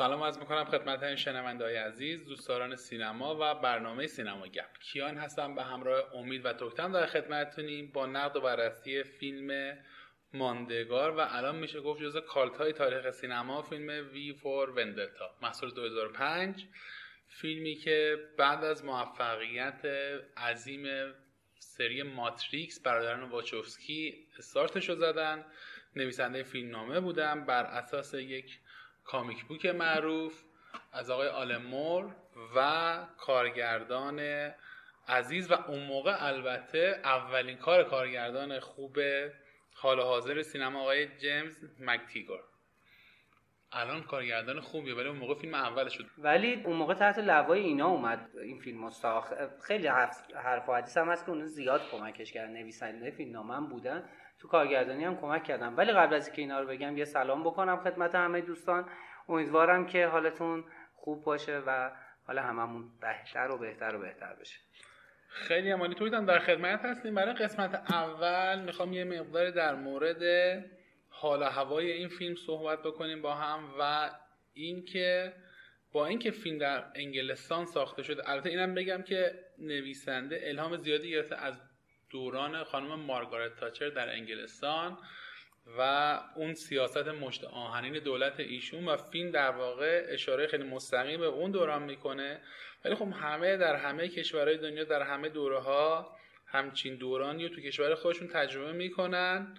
سلام از می‌کنم خدمت این شنونده های عزیز دوستداران سینما و برنامه سینما گپ. کیان هستم به همراه امید و توکتم در خدمتتونیم با نقد و بررسی فیلم ماندگار و الان میشه گفت جز کالت های تاریخ سینما فیلم وی فور وندتا محصول 2005 فیلمی که بعد از موفقیت عظیم سری ماتریکس برادران واچوفسکی استارتش رو زدن. نویسنده فیلمنامه بودم. بر اساس یک کامیک بوک معروف از آقای آلمور و کارگردان عزیز و اون موقع البته اولین کار کارگردان خوب حال حاضر سینما آقای جیمز مکتیگور. الان کارگردان خوبیه ولی اون موقع فیلم اولش شد. ولی اون موقع تحت لوای اینا اومد این فیلم ساخت. خیلی حرف و حدیث هم هست که اون زیاد کمکش کردن نویسنده فیلم هم بودن. تو کارگردانی هم کمک کردم. ولی قبل از اینکه اینا رو بگم یه سلام بکنم خدمت همه دوستان. امیدوارم که حالتون خوب باشه و حالا هممون بهتر و بهتر و بهتر بشه. خیلی عمالی. تویتم در خدمت هستیم. برای قسمت اول می‌خوام یه مقدار در مورد حال هوای این فیلم صحبت بکنیم با هم و اینکه با اینکه فیلم در انگلستان ساخته شده. البته اینم بگم که نویسنده الهام زیادی گرفته از دوران خانم مارگارت تاچر در انگلستان و اون سیاست مشت آهنین دولت ایشون و فیلم در واقع اشاره خیلی مستقیم به اون دوران می‌کنه. ولی خب همه در همه کشورهای دنیا در همه دوره ها همچین دورانی رو تو کشور خودشون تجربه می‌کنن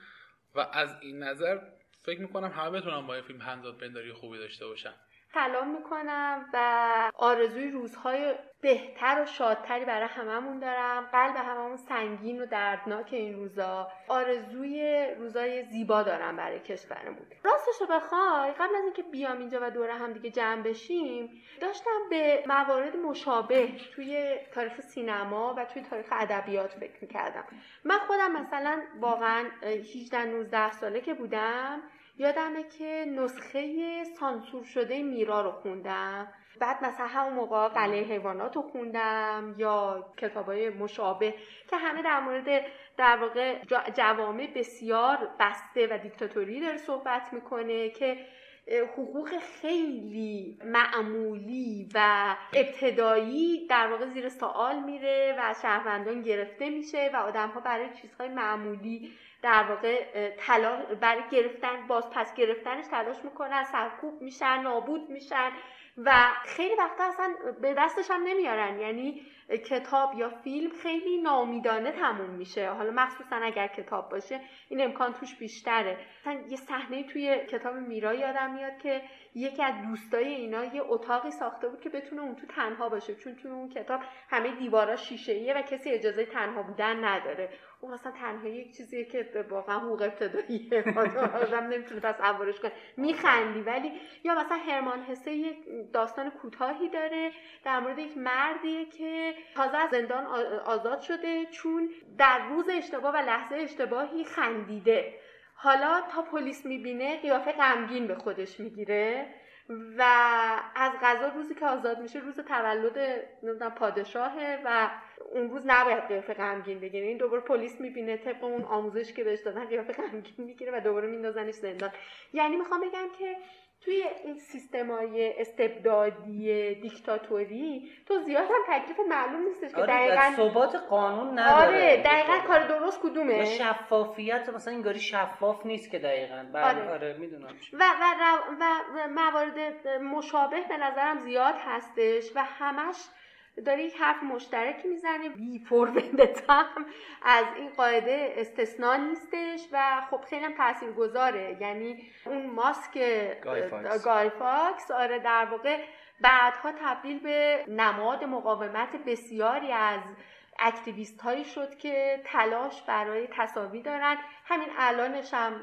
و از این نظر فکر می‌کنم همه بتونن با این فیلم هنداد پنداری خوبی داشته باشن. سلام می‌کنم و آرزوی روزهای بهتر و شادتری برای هممون دارم. قلب هممون سنگین و دردناک این روزا. آرزوی روزای زیبا دارم برای کشورمون. راستش رو بخوای قبل از اینکه بیام اینجا و دوره هم دیگه جمع بشیم داشتم به موارد مشابه توی تاریخ سینما و توی تاریخ ادبیات فکر می‌کردم. من خودم مثلا واقعا 18 19 ساله که بودم یادمه که نسخه سانسور شده میرا رو خوندم. بعد مثلا همون موقع قلعه حیوانات رو خوندم یا کتابای مشابه که همه در مورد در واقع جوامع بسیار بسته و دیکتاتوری داره صحبت می‌کنه که حقوق خیلی معمولی و ابتدایی در واقع زیر سوال میره و شهروندان گرفته میشه و آدمها برای چیزهای معمولی در واقع تلاش برای گرفتن باز پس گرفتنش تلاش می‌کنن سرکوب میشن نابود میشن و خیلی وقتا اصلا به دستش هم نمیارن. یعنی کتاب یا فیلم خیلی نامیدانه تموم میشه. حالا مخصوصا اگر کتاب باشه این امکان توش بیشتره. مثلا یه صحنه توی کتاب میرا یادم میاد که یکی از دوستای اینا یه اتاقی ساخته بود که بتونه اون تو تنها باشه چون تو اون کتاب همه دیوارا شیشه و کسی اجازه تنها بودن نداره. اون اصلا تنها یک چیزیه که واقعا حقوق ابتداییه. آدم نمی‌تونه تصورش کنه. میخندی. ولی یا مثلا هرمان حسه یک داستان کوتاهی داره در مورد یک مردیه که تازه از زندان آزاد شده چون در روز اشتباه و لحظه اشتباهی خندیده. حالا تا پلیس می‌بینه قیافه غمگین به خودش می‌گیره و از غذا روزی که آزاد میشه روز تولد نمی‌دونم پادشاهه و اون روز نباید قیافه غمگین بگیره. این دوباره پلیس می‌بینه طبق اون آموزش که بهش دادن قیافه غمگین می‌گیره و دوباره میندازنش زندان. یعنی می‌خوام بگم که توی این سیستمای استبدادی دیکتاتوری تو زیاد هم تکلیف معلوم نیستش که آره دقیقا ثبات قانون نداره. آره دقیقا کار درست کدومه؟ شفافیت مثلا انگاری شفاف نیست که دقیقا. بله آره, آره می‌دونم. و, و, و, و موارد مشابه به نظرم زیاد هستش و همش داره یک حرف مشترکی می‌زنه بی هم از این قاعده استثنا نیستش و خب خیلی هم تأثیر گذاره یعنی اون ماسک گای فاکس. آره در واقع بعدها تبدیل به نماد مقاومت بسیاری از اکتیویست هایی شد که تلاش برای تساوی دارن. همین الانش هم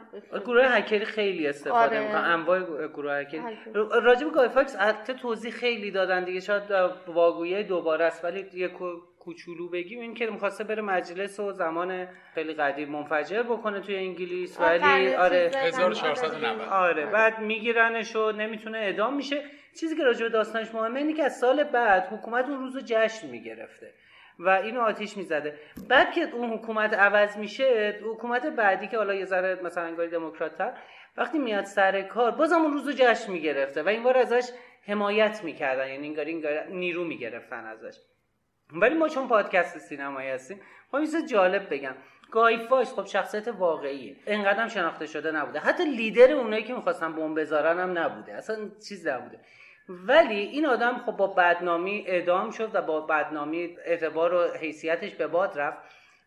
گروه هکری خیلی استفاده آره. می‌کنن انواع گروه هکری. راجب گای فاکس توضیح خیلی دادن دیگه. شاید واگویه دوباره است ولی یه کوچولو بگیم. این که می‌خواسته بره مجلس و زمان خیلی قدیم منفجر بکنه توی انگلیس ولی آره. 1490 آره بعد میگیرنش و نمی‌تونه اعدام میشه. چیزی که راجع به داستانش مهمه اینه که از سال بعد حکومت اون روزو جشن می‌گرفته. و اینو آتیش می‌زده. بعد که اون حکومت عوض میشه حکومت بعدی که حالا یه ذره مثلا انگاری دموکرات وقتی میاد سر کار بازم اون روزو جشن می‌گرفته و این بار ازش حمایت می‌کردن. یعنی انگار این نیرو می‌گرفتن ازش. ولی ما چون پادکست سینمایی هستیم خب یه جالب بگم. گای فاکس خب شخصیت واقعیه انقدرم شناخته شده نبوده. حتی لیدر اونایی که می‌خواستن بمب بذارن هم نبوده. اصلا چیز نبوده. ولی این آدم خب با بدنامی اعدام شد و با بدنامی اعتبار و حیثیتش به باد رفت.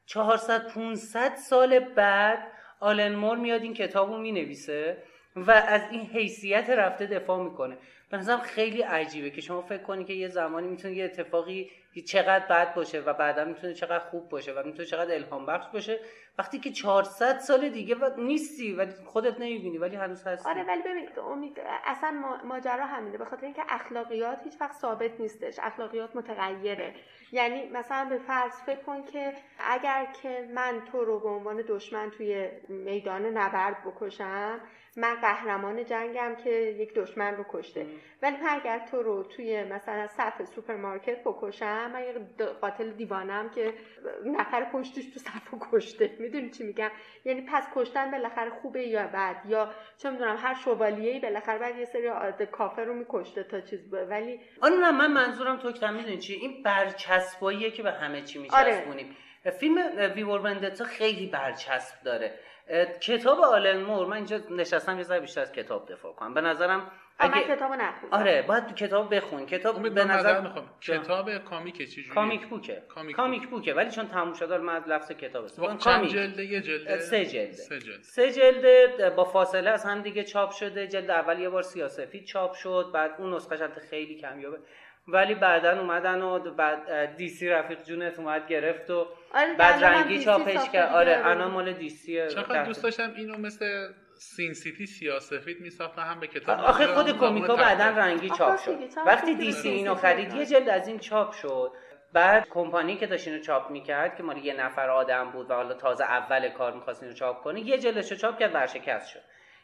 400 500 سال بعد آلن مور میاد این کتاب رو می‌نویسه و از این حیثیت رفته دفاع می‌کنه. به نظرم خیلی عجیبه که شما فکر کنی که یه زمانی می‌تونه یه اتفاقی چقدر بد باشه و بعدا می‌تونه چقدر خوب باشه و می‌تونه چقدر الهام بخش باشه. وقتی که 400 سال دیگه و نیستی ولی خودت نمی‌بینی ولی هنوز هستی. آره ولی ببین امید اصلا ماجرا همینه. به خاطر اینکه اخلاقیات هیچ وقت ثابت نیستش. اخلاقیات متغیره. یعنی مثلا به فرض فکر کن که اگر که من تو رو به عنوان دشمن توی میدان نبرد بکشم من قهرمان جنگم که یک دشمن رو کشته. ولی من اگر تو رو توی مثلا صف سوپرمارکت بکشم من یه قاتل دیوانم که نفر پشتش تو صف کشته. می‌دونی چی میگم؟ یعنی پس کشتن بالاخره خوبه یا بد؟ یا چه می‌دونم هر شوالیه‌ای بالاخره بعد یه سری کافر رو میکشته تا چیز بوده ولی آره نه من منظورم تو که می‌دونی چی؟ این برچسباییه که به همه چی میچسبونیم. آره. فیلم ویور خیلی برچسب داره. کتاب آلن مور من اینجا نشستم یه ذره بیشتر از کتاب دفاع کنم. به نظرم اگه من کتابو نخوندم. آره باید کتاب بخون. کتاب به نظر می‌خوام. کتاب کامیک چه کامیک بوکه. کامیک, کامیک بوکه. ولی چون تموم شده من از لفظ کتاب استفاده چند جلده؟ یه جلده؟ سه جلده. سه جلده. با فاصله از هم دیگه چاپ شده. جلد اول یه بار سیاسفید چاپ شد. بعد اون نسخه خیلی کمیابه. ولی بعدا اومدن و بعد دی سی رفیق جونت اومد گرفت و آره بعد رنگی چاپش کرد. آره اینا مال دی سی چقدر دوست داشتم اینو مثل Sin City سیاسفید میساختن هم به کتاب آخه خود کمیکا بعدا رنگی چاپ شد. وقتی دی سی اینو خرید یه جلد از این چاپ شد. بعد کمپانی که داشت اینو چاپ می‌کرد که مال یه نفر آدم بود و حالا تازه اول کار می‌خواست اینو چاپ کنه یه جلدشو چاپ کرد ورشکست شد.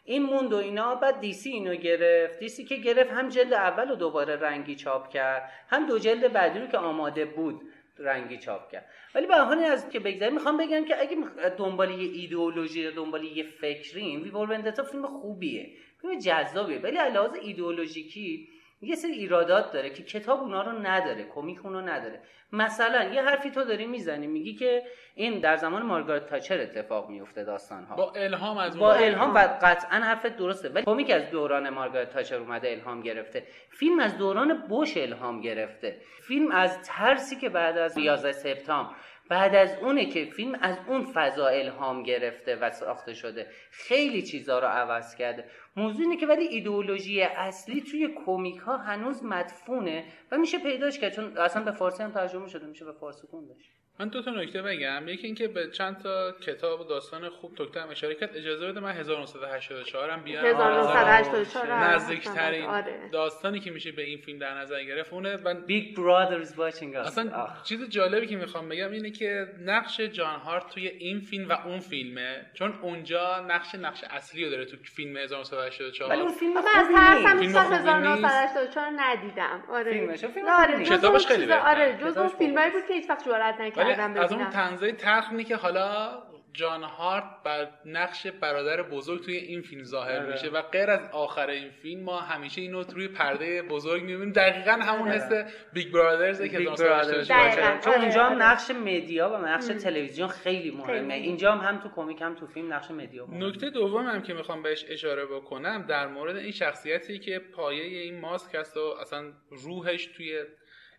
این موند و اینا بعد دیسی اینو گرفت. دیسی که گرفت هم جلد اول رو دوباره رنگی چاپ کرد هم دو جلد بعدی رو که آماده بود رنگی چاپ کرد. ولی به حال از که بگذاریم می‌خوام بگم که اگه دنبال یه ایدئولوژی یا دنبال یه فکرین ویور وندتا فیلم خوبیه. فیلم جذابیه ولی علاوه ایدئولوژیکی یه سری ایرادات داره که کتاب اونا رو نداره کمیک اونو نداره. مثلا یه حرفی تو داری می‌زنی میگی که این در زمان مارگارت تاچر اتفاق میفته داستان ها با الهام از با الهام و قطعا حرفت درسته ولی کمیک از دوران مارگارت تاچر اومده الهام گرفته. فیلم از دوران بوش الهام گرفته. فیلم از ترسی که بعد از 11 سپتامبر بعد از اونه که فیلم از اون فضا الهام گرفته و ساخته شده. خیلی چیزها رو عوض کرده. موضوع اینه که ولی ایدئولوژی اصلی توی کمیک ها هنوز مدفونه و میشه پیداش کرد. چون اصلا به فارسی هم ترجمه شده میشه به فارسی خوندش. من دو تا نکته بگم. یکی اینکه به چند تا کتاب و داستان خوب توکته هم اشاره کرد. اجازه بده من 1984 هم بیارم. 1984 نزدیکترین آره. داستانی که میشه به این فیلم در نظر گرفت. اونه و Big Brothers watching us. اصلا چیز جالبی که می‌خوام بگم اینه که نقش جان هارت توی این فیلم و اون فیلمه. چون اونجا نقش نقش اصلی رو داره تو فیلم 1984 ولی اون فیلم من از ترسم 1984 ندیدم. آره. فیلمش فیلم آره کتابش خیلی آره جز اون فیلمایی بود که هیچ وقت جرئت نکردم. از اون طنزای تلخ که حالا جان هرت در نقش برادر بزرگ توی این فیلم ظاهر آره. میشه و غیر از آخر این فیلم ما همیشه اینو روی پرده بزرگ می‌بینیم. دقیقا همون حس Big Brother ه که چون اونجا هم نقش media و نقش تلویزیون خیلی مهمه. اینجا هم, هم تو کمیک هم تو فیلم نقش media نکته دوم هم که می‌خوام بهش اشاره بکنم در مورد این شخصیتی که پایه این ماسک هست و اصلا روحش توی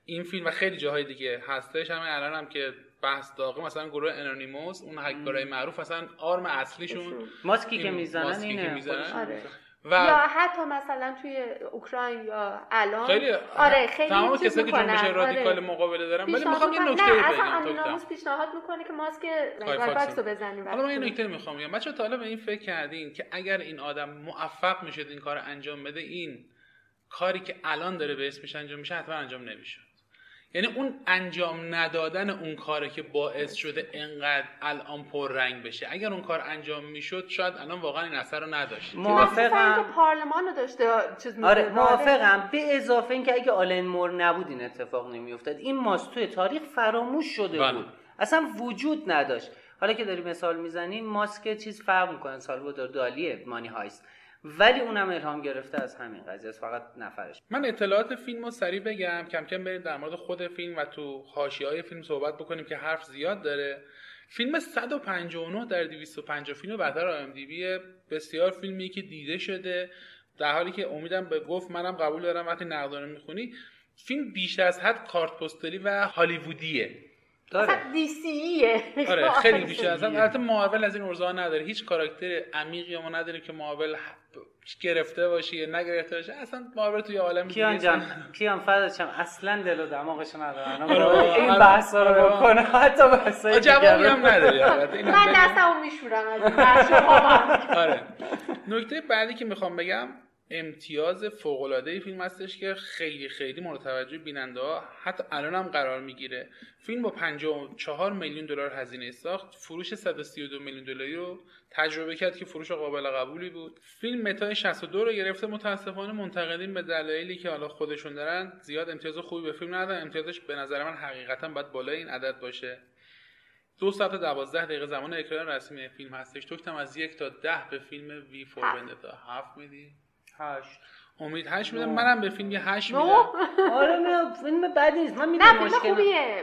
این فیلم و خیلی جاهای دیگه هستش. همه الان هم که بحث داغه مثلا گروه انونیموس اون هکرای معروف اصلا آرم اصلیشون ماسکی که می‌زنن اینه. آره. و یا حتی مثلا توی اوکراین یا الان. خیلی آره خیلی تمام کسایی که جنبش رادیکال آره. مقابله دارن. ولی می‌خوام یه نکته بگم اصلا پیشنهاد می‌کنه که ماسک گای فاکس رو بزنیم. حالا من یه نکته می‌خوام بگم. بچه‌ها تا حالا به این فکر کردین که اگر این آدم موفق می‌شد این کار انجام بده این کاری که الان داره به اسمش انجام میشه حتما انجام نمیشه. یعنی اون انجام ندادن اون کاره که باعث شده انقدر الان پر رنگ بشه. اگر اون کار انجام می‌شد شاید الان واقعا این اثر رو نداشت موافقم. پارلمان رو داشته چیز آره موافقم. به اضافه اینکه اگه آلن مور نبود این اتفاق نمیافتاد این ماست توی تاریخ فراموش شده بله. بود. اصلا وجود نداشت. حالا که داری مثال می‌زنی ماسک چیز فرق می‌کنه. سالوادور دالیه مانی هایست. ولی اونم الهام گرفته از همین قضیه است فقط نفرش. من اطلاعات فیلم رو سریع بگم کم کم بریم در مورد خود فیلم و تو حاشیه های فیلم صحبت بکنیم که حرف زیاد داره. فیلم 159 در 250 فیلم برتر آی بی بسیار فیلمی که دیده شده در حالی که امیدم به گفت منم قبول دارم وقتی نقدانه می‌خونی. فیلم بیش از حد کارت پستری و هالیوودیه. داره دیسیه آره خیلی بیشتر. از البته مارول از این ارزا نداره. هیچ کاراکتر عمیقی ما نداره که مارول گرفته باشی یا نگرفته باشه. اصلا مارول توی عالم کیان جان کیان فداچم اصلا دل و دماغش نداره آره، این آره. بحث رو آره. بکنه. حتی بحثای جوابی هم نداره من دستمو میشورم از این آره. نکته بعدی که می‌خوام بگم امتیاز فوق العاده فیلم هستش که خیلی خیلی مورد توجه بیننده ها حتی الان هم قرار می‌گیره. فیلم با 54 میلیون دلار هزینه ساخت فروش 132 میلیون دلاری رو تجربه کرد که فروش قابل قبولی بود. فیلم متای 62 رو گرفته متاسفانه منتقدین به دلایلی که حالا خودشون دارن زیاد امتیاز خوبی به فیلم ندادن. امتیازش به نظر من حقیقتا باید بالای این عدد باشه. دو ساعت و دوازده دقیقه زمان اکران رسمی فیلم هستش. تو از یک تا ده به فیلم وی فور تا هفت میدی؟ هشت. امید هشت میدم منم به فیلم یه هشت میدم. آره من فیلم بدی نیست. من می‌دونم مشکل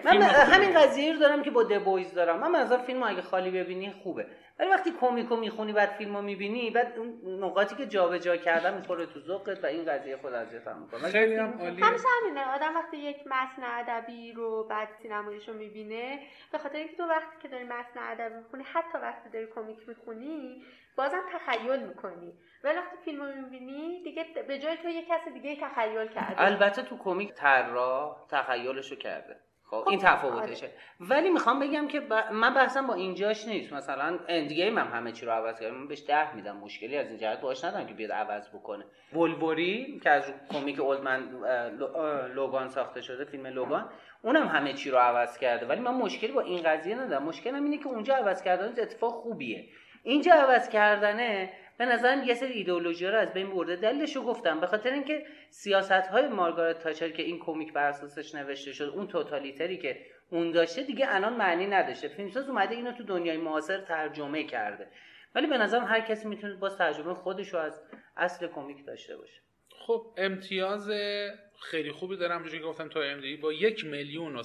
من همین قضیه رو دارم که با دبویز دارم. من از فیلم اگه خالی ببینی خوبه. ولی وقتی کمیکو می‌خونی بعد فیلمو می‌بینی بعد اون نقاطی که جابجا کردن می‌خوره تو ذوقت و این قضیه خود اذیتم می‌کنه. خیلی هم عالیه. همیشه همینه. آدم وقتی یک متن ادبی رو بعد سینماییشو می‌بینه به خاطر اینکه تو وقتی که داری متن ادبی می‌خونی حتی وقتی داری کمیک می‌خونی بازم تخیل می‌کنی. ولی وقتی فیلم رو می‌بینی دیگه به جای تو یه کسی دیگه تخیل کرده. البته تو کمیک طراح تخیلشو کرده. خب این خب، تفاوتشه. آره. ولی می‌خوام بگم که من بحثم با اینجاش نیست. مثلا اندگیم هم همه چی رو عوض کردم من بهش ده میدم. مشکلی از این جهت باش ندارم که بیاد عوض بکنه. ولوری که از کمیک اولدمن لوگان ساخته شده فیلم لوگان اونم همه چی رو عوض کرده. ولی من مشکلی با این قضیه ندارم. مشکلم اینه که اونجا عوض کردن اتفاق خوبیه. اینجا عوض کردنه. به نظرم یه سری ایدئولوژی رو از بین برده. دلیلش رو گفتم. به خاطر اینکه سیاست های مارگارت تاچر که این کمیک بر اساسش نوشته شد اون توتالیتری که اون داشته دیگه الان معنی نداشته. فیلمساز اومده اینو تو دنیای معاصر ترجمه کرده. ولی به نظرم هر کسی می‌تونه باز ترجمه خودش رو از اصل کمیک داشته باشه. خب امتیاز خیلی خوبی دارم همونجوری که گفتم تو ام با یک میلیون و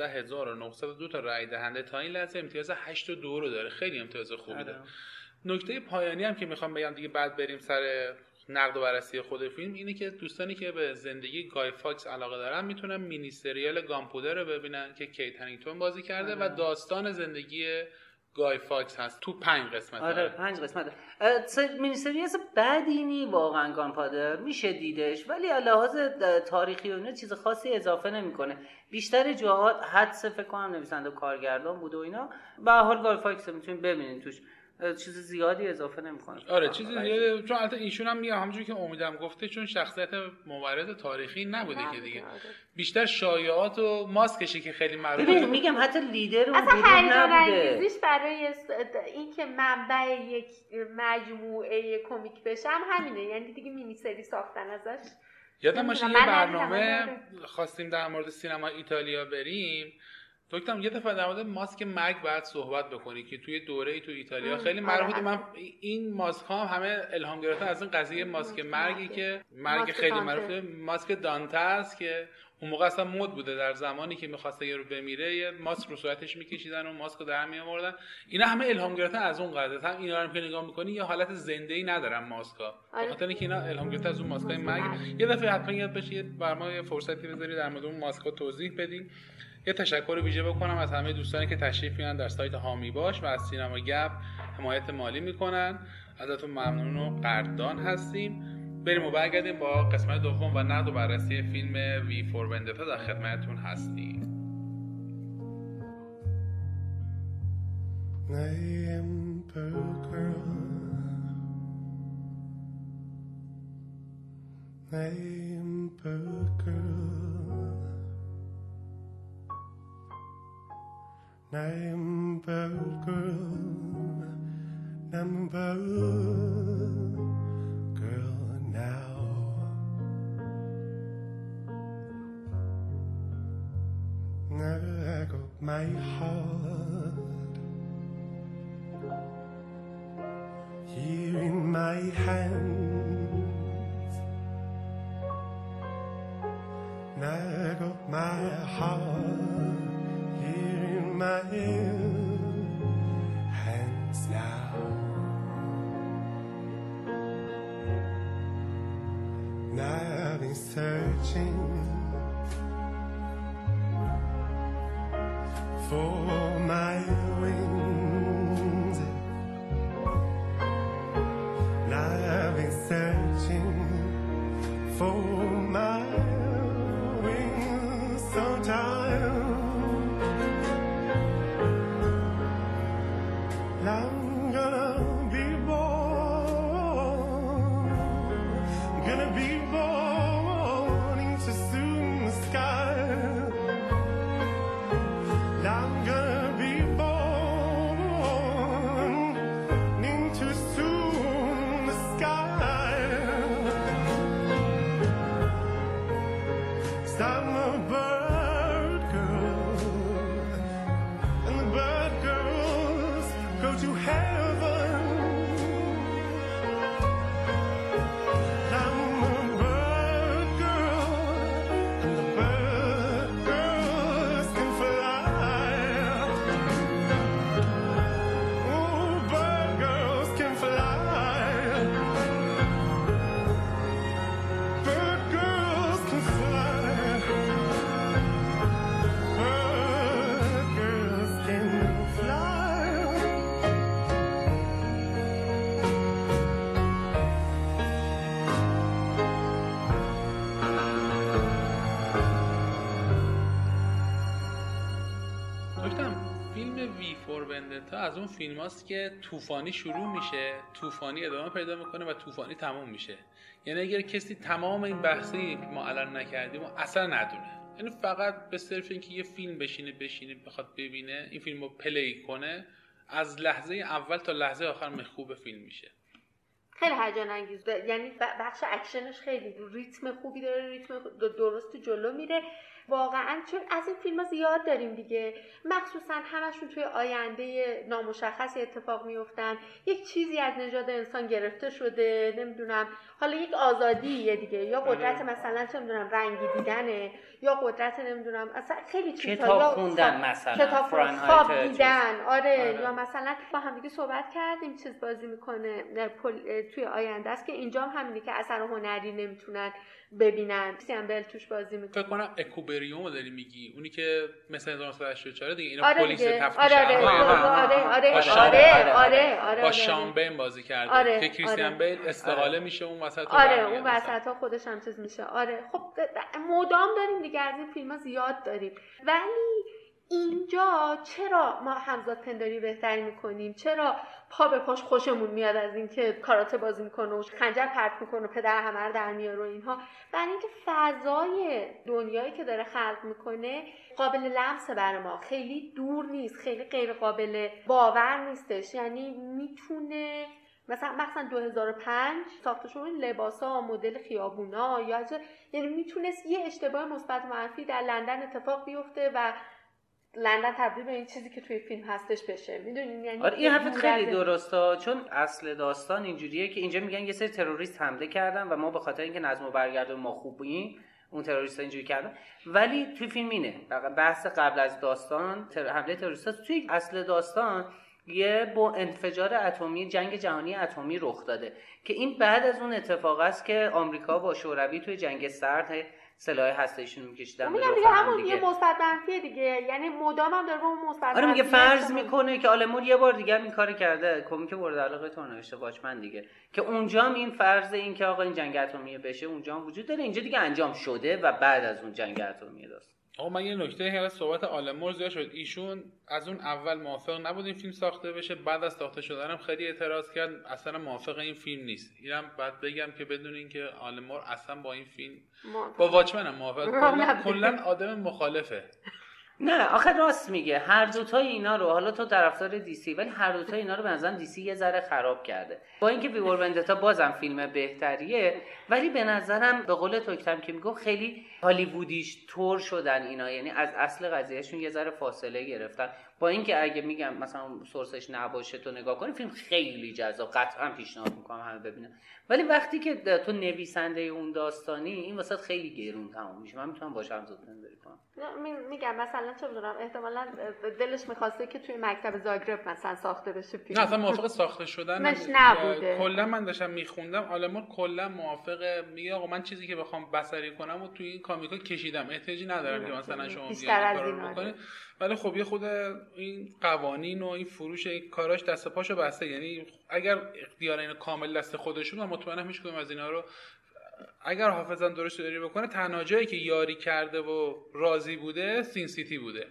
هزار و دو تا رای دهنده تا این لحظه امتیاز 8 و دو رو داره خیلی امتیاز خوبی آره. داره نکته پایانی هم که می‌خوام بگم دیگه بعد بریم سر نقد و بررسی خود فیلم اینه که دوستانی که به زندگی گای فاکس علاقه دارن می‌تونن مینی سریال Gunpowder رو ببینن که کیت هرینگتون بازی کرده و آره. داستان زندگی گای فاکس هست. تو پنج قسمت آره پنج قسمت مینی سریال بدی نی واقعا Gunpowder میشه دیدش. ولی لحاظ تاریخی و چیز خاصی اضافه نمی‌کنه. بیشتر جاها حد فکر کنم نویسنده کارگردان بوده و اینا. به حال گای فاکس می‌تونید ببینید توش. چیز زیادی اضافه نمی‌کنه. آره چیز زیادی. چون البته ایشون هم میگه همونجوری که امیدم گفته چون شخصیت مبارز تاریخی نبوده که دیگه. بیشتر شایعات و ماسکشی که خیلی معروفه ببین میگم حتی لیدر اون اصلا نبوده. برای اینکه منبع یک مجموعه کمیک بشم همینه. یعنی دیگه مینی سری ساختن ازش. یادم باشه یه برنامه خواستیم در مورد سینما ایتالیا بریم. دکترم یه دفعه در مورد ماسک مرگ بعد صحبت بکنی که توی دوره ای تو ایتالیا. خیلی آره، من این ماسک ها همه الهام گرفتن از این قضیه ماسک مرگی که مرگ خیلی معروفه. ماسک دانته است که اون موقع اصلا مد بوده در زمانی که می‌خواسته یه رو بمیره یه ماسک رو صورتش میکشیدن و ماسک رو در می آوردن اینا همه الهام گرفتن از اون قضیه. هم اینا رو که نگاه می‌کنی یه حالت زنده ای ندارن ماسکا آره. خاطر اینکه اینا الهام گرفته از اون ماسکای مرگ. یه دفعه حتما یاد بشه بر ما یه فرصتی بذاری در مورد اون ماسکا توضیح بدیم. یه تشکر ویژه بکنم از همه دوستانی که تشریف میارن در سایت هامی باش و از سینما گپ حمایت مالی می‌کنن. ازتون ممنون و قدردان هستیم. بریم و برگردیم با قسمت دوم و نقد و بررسی فیلم وی فور وندتا در خدمتتون هستیم. Number girl, number girl now. I got my heart here in my hands. I got my heart my hands now. And I've been searching for my wings. گفتم فیلم V for Vendetta از اون فیلم هاست که طوفانی شروع میشه طوفانی ادامه پیدا می‌کنه و طوفانی تموم میشه. یعنی اگر کسی تمام این بحثی که ما الان نکردیم و اصلا ندونه. یعنی فقط به صرف اینکه یه فیلم بشینه بشینه بخواد ببینه این فیلم رو play کنه از لحظه اول تا لحظه آخر میخکوب فیلم میشه. خیلی هیجان انگیز. یعنی بخش اکشنش خیلی ریتم خوبی داره ریتم درست جلو میره. واقعا چون از این فیلم زیاد داریم دیگه. مخصوصا همشون توی آینده نامشخصی اتفاق میفتن یک چیزی از نژاد انسان گرفته شده نمی‌دونم. حالا یک آزادیه دیگه. یا قدرت مثلا چه می‌دونم رنگی دیدنه یا قدرت نمی‌دونم اصلا خیلی چیزها کتاب یا خوندن مثلا کتاب خواب. دیدن آره, آره. یا مثلا با هم دیگه صحبت کردیم چیز بازی می‌کنه نه، پل- توی آینده است که اینجا هم همینه که اثر هنری نمی‌تونن ببینن. سیمبل توش بازی می‌کنه. فکر کنم اکوبریوم داری میگی. اونی که مثل 1984 دیگه. اینا آره پلیس دیگه. تفتیش آره آره. آره آره آره آره آره، آره آره با آره. شامبین بازی کرده. آره، که کریستیان آره. بیل استقاله میشه اون وسط آره اون وسط ها خودش هم چیز میشه. آره خب مدام داریم دیگه از این فیلم ها زیاد داریم. ولی اینجا چرا ما همزاد پنداری بهتری می‌کنیم؟ چرا پا به پاش خوشمون میاد از اینکه کاراته بازی می‌کنه و خنجر پرت می‌کنه و پدر همه رو در میاره و اینها؟ برای اینکه فضای دنیایی که داره خلق می‌کنه قابل لمس برای ما. خیلی دور نیست خیلی غیر قابل باور نیستش. یعنی می‌تونه مثلا مثلا 2005 ساخته شده لباسا مدل خیابونا یا یعنی می‌تونست یه اشتباه مثبت منفی در لندن اتفاق بیفته و لندن تبدیل به این چیزی که توی فیلم هستش بشه. می‌دونین یعنی آره این حرفت دور خیلی درسته. چون اصل داستان اینجوریه که اینجا میگن یه سری تروریست حمله کردن و ما به خاطر اینکه نظم و برگردون ما خوب بودیم اون تروریست اینجوری کردن. ولی توی فیلم اینه. بحث قبل از داستان تر... حمله تروریست توی اصل داستان یه با انفجار اتمی جنگ جهانی اتمی رخ داده. که این بعد از اون اتفاق است که آمریکا با شوروی توی جنگ سرد سلاح هسته‌ایشون می‌کشیدن خب میگم دیگه هم همون دیگه. یه مثبت منفیه دیگه. یعنی مدام هم داره به اون مثبت آره میگه منفی فرض می‌کنه که آلمور یه بار دیگه هم این کار کرده. کمیک مورد علاقه تو نوشته واچمن دیگه. که اونجا هم این فرض این که آقا این جنگ اتمی بشه اونجا هم وجود داره. اینجا دیگه انجام شده و بعد از اون جنگ اتمی داست. آقا من یه نکته هر صحبت آلمور زیاد شد ایشون از اون اول موافق نبود این فیلم ساخته بشه. بعد از ساخته شدنم خیلی اعتراض کرد. اصلا موافق این فیلم نیست. اینم بعد بگم که بدونین که آلمور اصلا با این فیلم ما- با واچمن هم موافق کلا آدم مخالفه. نه آخه راست میگه. هر دوتای اینا رو حالا تو طرفدار دیسی ولی هر دوتای اینا رو به نظرم دیسی یه ذره خراب کرده. با اینکه ویور وندتا بازم فیلم بهتریه ولی به نظرم به قول توکتم که میگم خیلی هالیوودیش تور شدن اینا. یعنی از اصل قضیهشون یه ذره فاصله گرفتن. با اینکه اگه میگم مثلا سورسش نباشه تو نگاه کنی فیلم خیلی جذاب. قطعا پیشنهاد می‌کنم همه ببینن. ولی وقتی که تو نویسنده اون داستانی این وسط خیلی گرون تموم میشه. من می‌تونم باشم زود نظری کنم میگم مثلا چه می‌دونم احتمالا دلش می‌خواسته که توی مکتب زاگرب مثلا ساخته بشه فیلم نه اصلا موافق ساخته شدن مش نبوده. کلا من داشتم میخوندم. آلمان کلا موافق میگه آقا من چیزی که بخوام بصری کنم و توی این کامیکا کشیدم. احتیاجی ندارم که مثلا شما بیاین این از کارو این. بکنید ولی خب یه خود این قوانین و این فروش این کاراش دست پاشو بسته. یعنی اگر اختیار اینو کامل دست خودشون و مطمئنم هیچ کدوم از اینا رو اگر حافظم درست داری بکنه تنها جایی که یاری کرده و راضی بوده سین سیتی بوده.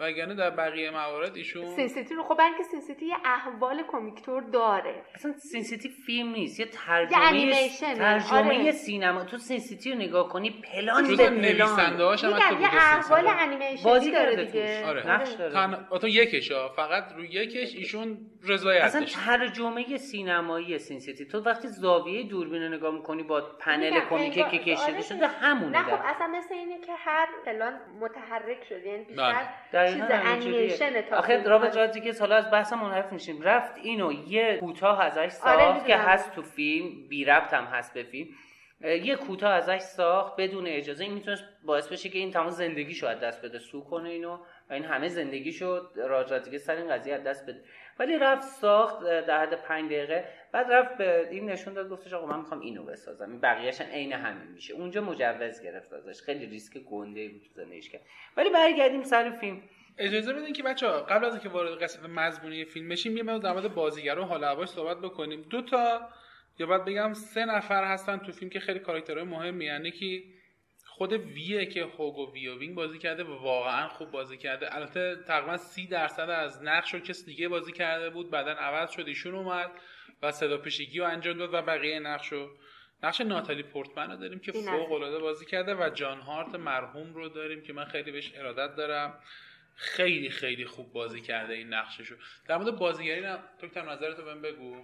وگرنه در بقیه موارد ایشون سین سیتی رو خب برای که سین سیتی یه احوال کمیکتور داره اصلا سینسیتی فیلم نیست یه ترجمه یه. ترجمه آره. سینما تو سینسیتی رو نگاه کنی پلان به پلان نویسنده هاش هم حتی میگم یه احوال. انیمیشنی بازی داره کرده دیگه. آره. نقش داره. تن... تو یکش ها فقط روی یکش ایشون رضایت اصلا ترجمه سینمایی سینسیتی تو وقتی زاویه دوربین رو نگاه می‌کنی با پنل انگار- که کشیده آره شده دیگه. همونه نه خب. اصلا مثل اینه که هر پلان متحرک شد یعنی بیشتر بله. چیز. انیمیشن تا آخه. رابط حالا از بحث منحرف میشیم رفت اینو یه کوتاه ازش ساخت آره، که. هست تو فیلم بی ربط هم هست به فیلم یه کوتاه ازش ساخت بدون اجازه این می‌تونست باعث بشه که این تمام زندگیشو از دست بده سو کنه اینو و این همه زندگیشو راج رادریگز سر این قضیه از دست بده ولی رفت ساخت در حد پنج دقیقه. بعد رفت به این نشون داد گفتش آقا من می‌خوام اینو بسازم. این بقیه‌اش عین همین میشه. اونجا مجوز گرفت ازش. خیلی ریسک گنده بود تو زندگیش کرد ولی برگردیم سر فیلم. اجازه بدین که بچه قبل از اینکه وارد قسمت مضمونی فیلم بشیم یه مقدار در مورد بازیگرا و حال هواش صحبت بکنیم. دو تا یا باید بگم سه نفر هستن تو فیلم که خیلی کاراکترهای مهمی یعنی که خود ویه که هوگو ویوینگ بازی کرده و واقعا خوب بازی کرده. البته تقریبا سی درصد از نقش رو کس دیگه بازی کرده بود. بعدا عوض شد ایشون اومد و صدا پیشگی رو انجام داد و بقیه نقش رو نقش ناتالی پورتمن رو داریم که. فوق العاده بازی کرده و جان هارت مرحوم رو داریم که من خیلی بهش ارادت دارم. خیلی خیلی خوب بازی کرده این نقششو در مورد بازیگری نه تو نظرتو بهم بگو.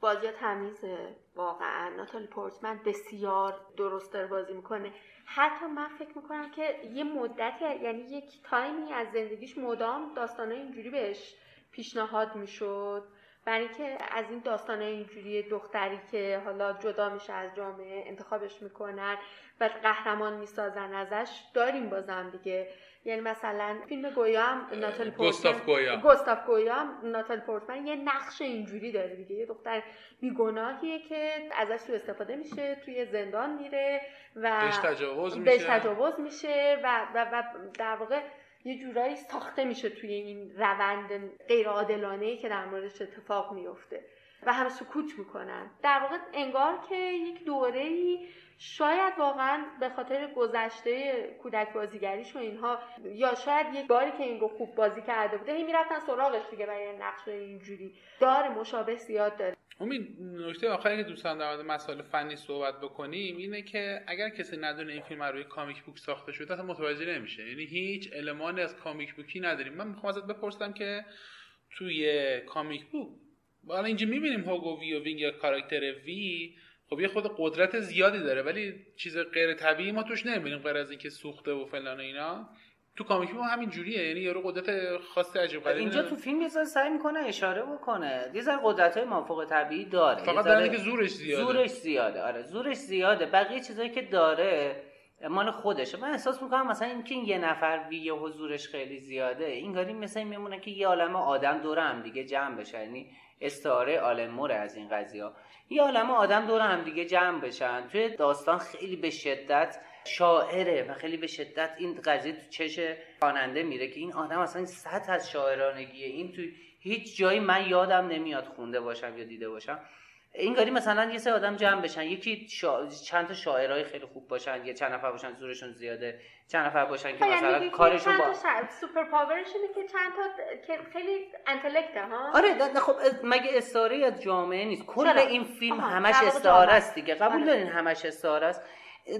بازی تمیزه واقعا. ناتالی پورتمن بسیار درست داره بازی می‌کنه. حتی من فکر می‌کنم که یه مدتی یعنی یک تایمی از زندگیش مدام داستانه اینجوری بهش پیشنهاد می‌شد. برای اینکه از این داستانه اینجوری دختری که حالا جدا میشه از جامعه انتخابش می‌کنن و قهرمان می‌سازن ازش داریم بازم دیگه. یعنی مثلا فیلم گویا هم ناتالی پورتمن. گوستاف گویا. هم ناتالی پورتمن یه نقش اینجوری داره دیگه. یه دختر بیگناهیه که ازش سوء استفاده میشه توی زندان میره و بهش تجاوز بهش میشه. تجاوز میشه و, و, و در واقع یه جورایی ساخته میشه توی این روند غیر عادلانه که در موردش اتفاق میفته و همه سکوت می‌کنن. در واقع انگار که یک دوره شاید واقعا به خاطر گذشته کودک بازیگریش و اینها یا شاید یک باری که این رو خوب بازی کرده بوده هی می‌رفتن سراغش دیگه برای نقش اینجوری. داره مشابه زیاد داره. امید نکته آخری که دوستان در مورد مسائل فنی صحبت بکنیم اینه که اگر کسی ندونه این فیلم روی کامیک بوک ساخته شده اصلا متوجه نمیشه. یعنی هیچ المانی از کامیک بوکی نداریم. من می‌خوام ازت بپرسم که توی کامیک بوک حالا اینجا می‌بینیم هوگو ویوینگ یا کاراکتر وی خب یه خود قدرت زیادی داره ولی چیز غیر طبیعی ما توش نمی‌بینیم غیر از اینکه سوخته و فلان و اینا. تو comic book همین جوریه یعنی یارو قدرت خاص عجیب غریبی اینجا. تو فیلم یه سعی می‌کنه اشاره بکنه. یه ذره قدرت های مافوق طبیعی داره. فقط در اینه که زورش زیاده. زورش زیاده. آره زورش زیاده. بقیه چیزایی که داره مال خودشه. من احساس می‌کنم مثلا اینکه این یه نفر وی حضورش خیلی زیاده این میمونه که یه عالمه آدم دور هم دیگه جمع بشن یعنی استعاره آلموره از این قضیه. یه عالمه آدم دور هم دیگه جمع بشن. توی داستان خیلی به شدت شاعره و خیلی به شدت این قضیه تو چش خواننده میره که این آدم اصلا این سطح از شاعرانگیه. این تو هیچ جایی من یادم نمیاد خونده باشم یا دیده باشم. اینگاری مثلا یه سه آدم جمع بشن. یکی شا... چند تا شاعرای خیلی خوب باشن یه چند نفر باشن زورشون زیاده چند نفر باشن که یعنی مثلا کارشون با سوپر پاورش اینه که چند تا که خیلی انتلکته ها؟ آره نه نه خب مگه استعاره از جامعه نیست؟ کل؟ این فیلم آها، همش استعاره جامعه. است دیگه. قبول آره. دارین همش استعاره است؟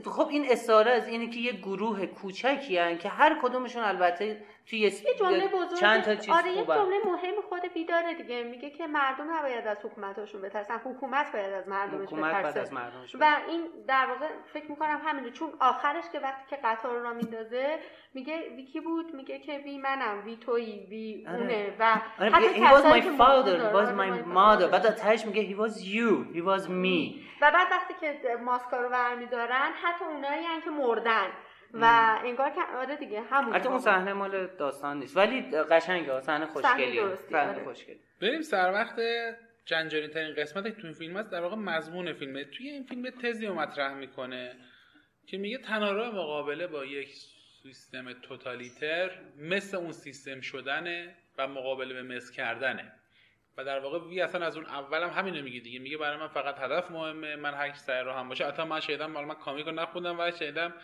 خب این استعاره از اینه که یه گروه کوچکی هن که هر کدومشون البته توی یه جمله بزرگ چند تا چیز آره یه. جمله مهم خود بی داره دیگه. میگه که مردم نباید از حکومتاشون بترسن. حکومت باید از مردمش بترسه. از مردمش و این در واقع فکر می‌کنم همینه. چون آخرش که وقتی که قطار را میندازه میگه وی کی بود؟ میگه که وی منم. وی تویی. وی آره. اونه. و آره حتی he was my father. He was آره، my my mother. بعد میگه he was you. He was me. و بعد وقتی که ماسکا رو برمیدارن حتی اونایی که مردن. و انگار که آره دیگه همون البته اون صحنه مال داستان نیست. ولی قشنگه صحنه خوشگلیه. صحنه آره. خوشگلی بریم سر وقت جنجالی ترین قسمت که تو این فیلم هست در واقع مضمون فیلمه. توی این فیلم تزی رو مطرح می‌کنه که میگه تنها راه مقابله با یک سیستم توتالیتر مثل اون سیستم شدنه و مقابله به مثل کردنه. و در واقع وی اصلا از اون اولم همینو میگه دیگه. میگه برای من فقط هدف مهمه من هر کی سر راه هم باشه. حتی من شنیدم مال من کامیک رو نخوندم و شنیدم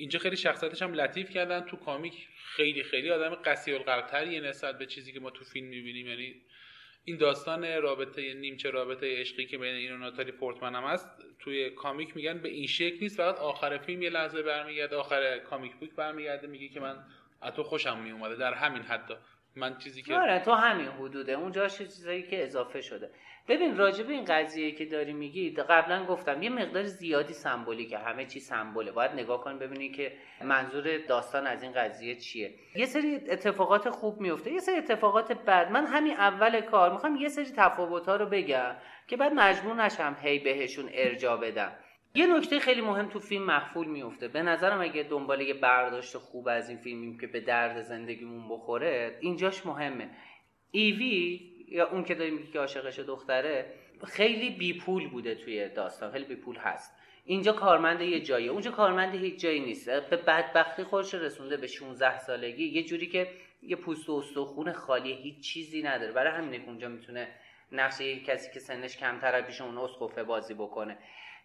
اینجا خیلی شخصیتش هم لطیف کردن. تو کامیک خیلی خیلی آدم قسی القلبتریه نسبت به چیزی که ما تو فیلم می‌بینیم. یعنی این داستان رابطه نیمچه رابطه عشقی که بین این و ناتالی پورتمن هم هست توی کامیک میگن به این شکل نیست. فقط آخر فیلم یه لحظه برمیگرده آخر کامیک بوک برمیگرده میگه که من از تو خوشم میومده در همین حتی من چیزی که آره تو همین حدوده. اونجاش یه چیزایی که اضافه شده. ببین راجع به این قضیه که داری میگی قبلا گفتم یه مقدار زیادی سمبولیکه همه چی سمبوله. باید نگاه کن ببینی که منظور داستان از این قضیه چیه. یه سری اتفاقات خوب میفته یه سری اتفاقات بد. من همین اول کار می‌خوام یه سری تفاوت ها رو بگم که بعد مجبور نشم هی بهشون ارجا بدم. یه نکته خیلی مهم تو فیلم مخفول میفته به نظرم اگه دنبال یه برداشت خوب از این فیلمیم که به درد زندگیمون بخوره اینجاش مهمه. ایوی یا اون که داری میگی که عاشقش دختره خیلی بی پول بوده توی داستان خیلی بی پول هست. اینجا کارمند یه جاییه. اونجا کارمند هیچ جایی نیست. به بدبختی خودش رسونده به 16 سالگی. یه جوری که یه پوست و استخون خالی هیچ چیزی نداره. برای همینه که اونجا می‌تونه نقش یه کسی که سنش کمتره پیش اون اسقفه بازی بکنه.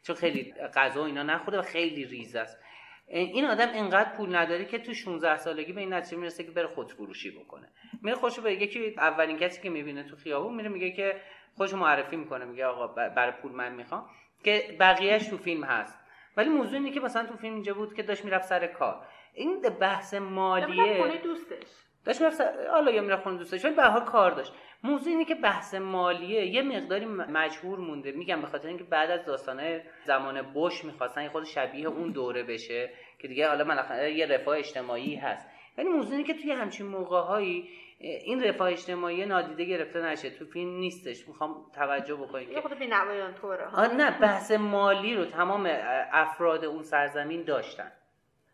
چون خیلی غذا اینا نخورده و خیلی ریز است. این آدم اینقدر پول نداره که تو 16 سالگی به این نتیجه می‌رسه که بره خودفروشی بکنه. میره خوشو به یکی اولین کسی که می‌بینه تو خیابون میره میگه که خودشو معرفی می‌کنه میگه آقا برای پول من می‌خوام. که بقیهش تو فیلم هست. ولی موضوع اینه که مثلا تو فیلم اینجا بود که داشت می‌رفت سر کار. این بحث مالیه دوستش. داشت می‌رفت. حالا یا می‌رفت خونه دوستش ولی به هر حال کار داشت. موضوع اینه که بحث مالیه یه مقداری مجبور مونده. میگم به خاطر اینکه بعد از داستانه زمان بش می‌خواستن یه خود شبیه اون دوره بشه که دیگه حالا من یه رفاه اجتماعی هست. ولی موضوع اینه که توی همچین موقعهایی این رفاه اجتماعی نادیده گرفته نشه. تو فیلم نیستش. می‌خوام توجه بکنید یه که خود بی‌نوایان طوره. نه بحث مالی رو تمام افراد اون سرزمین داشتن.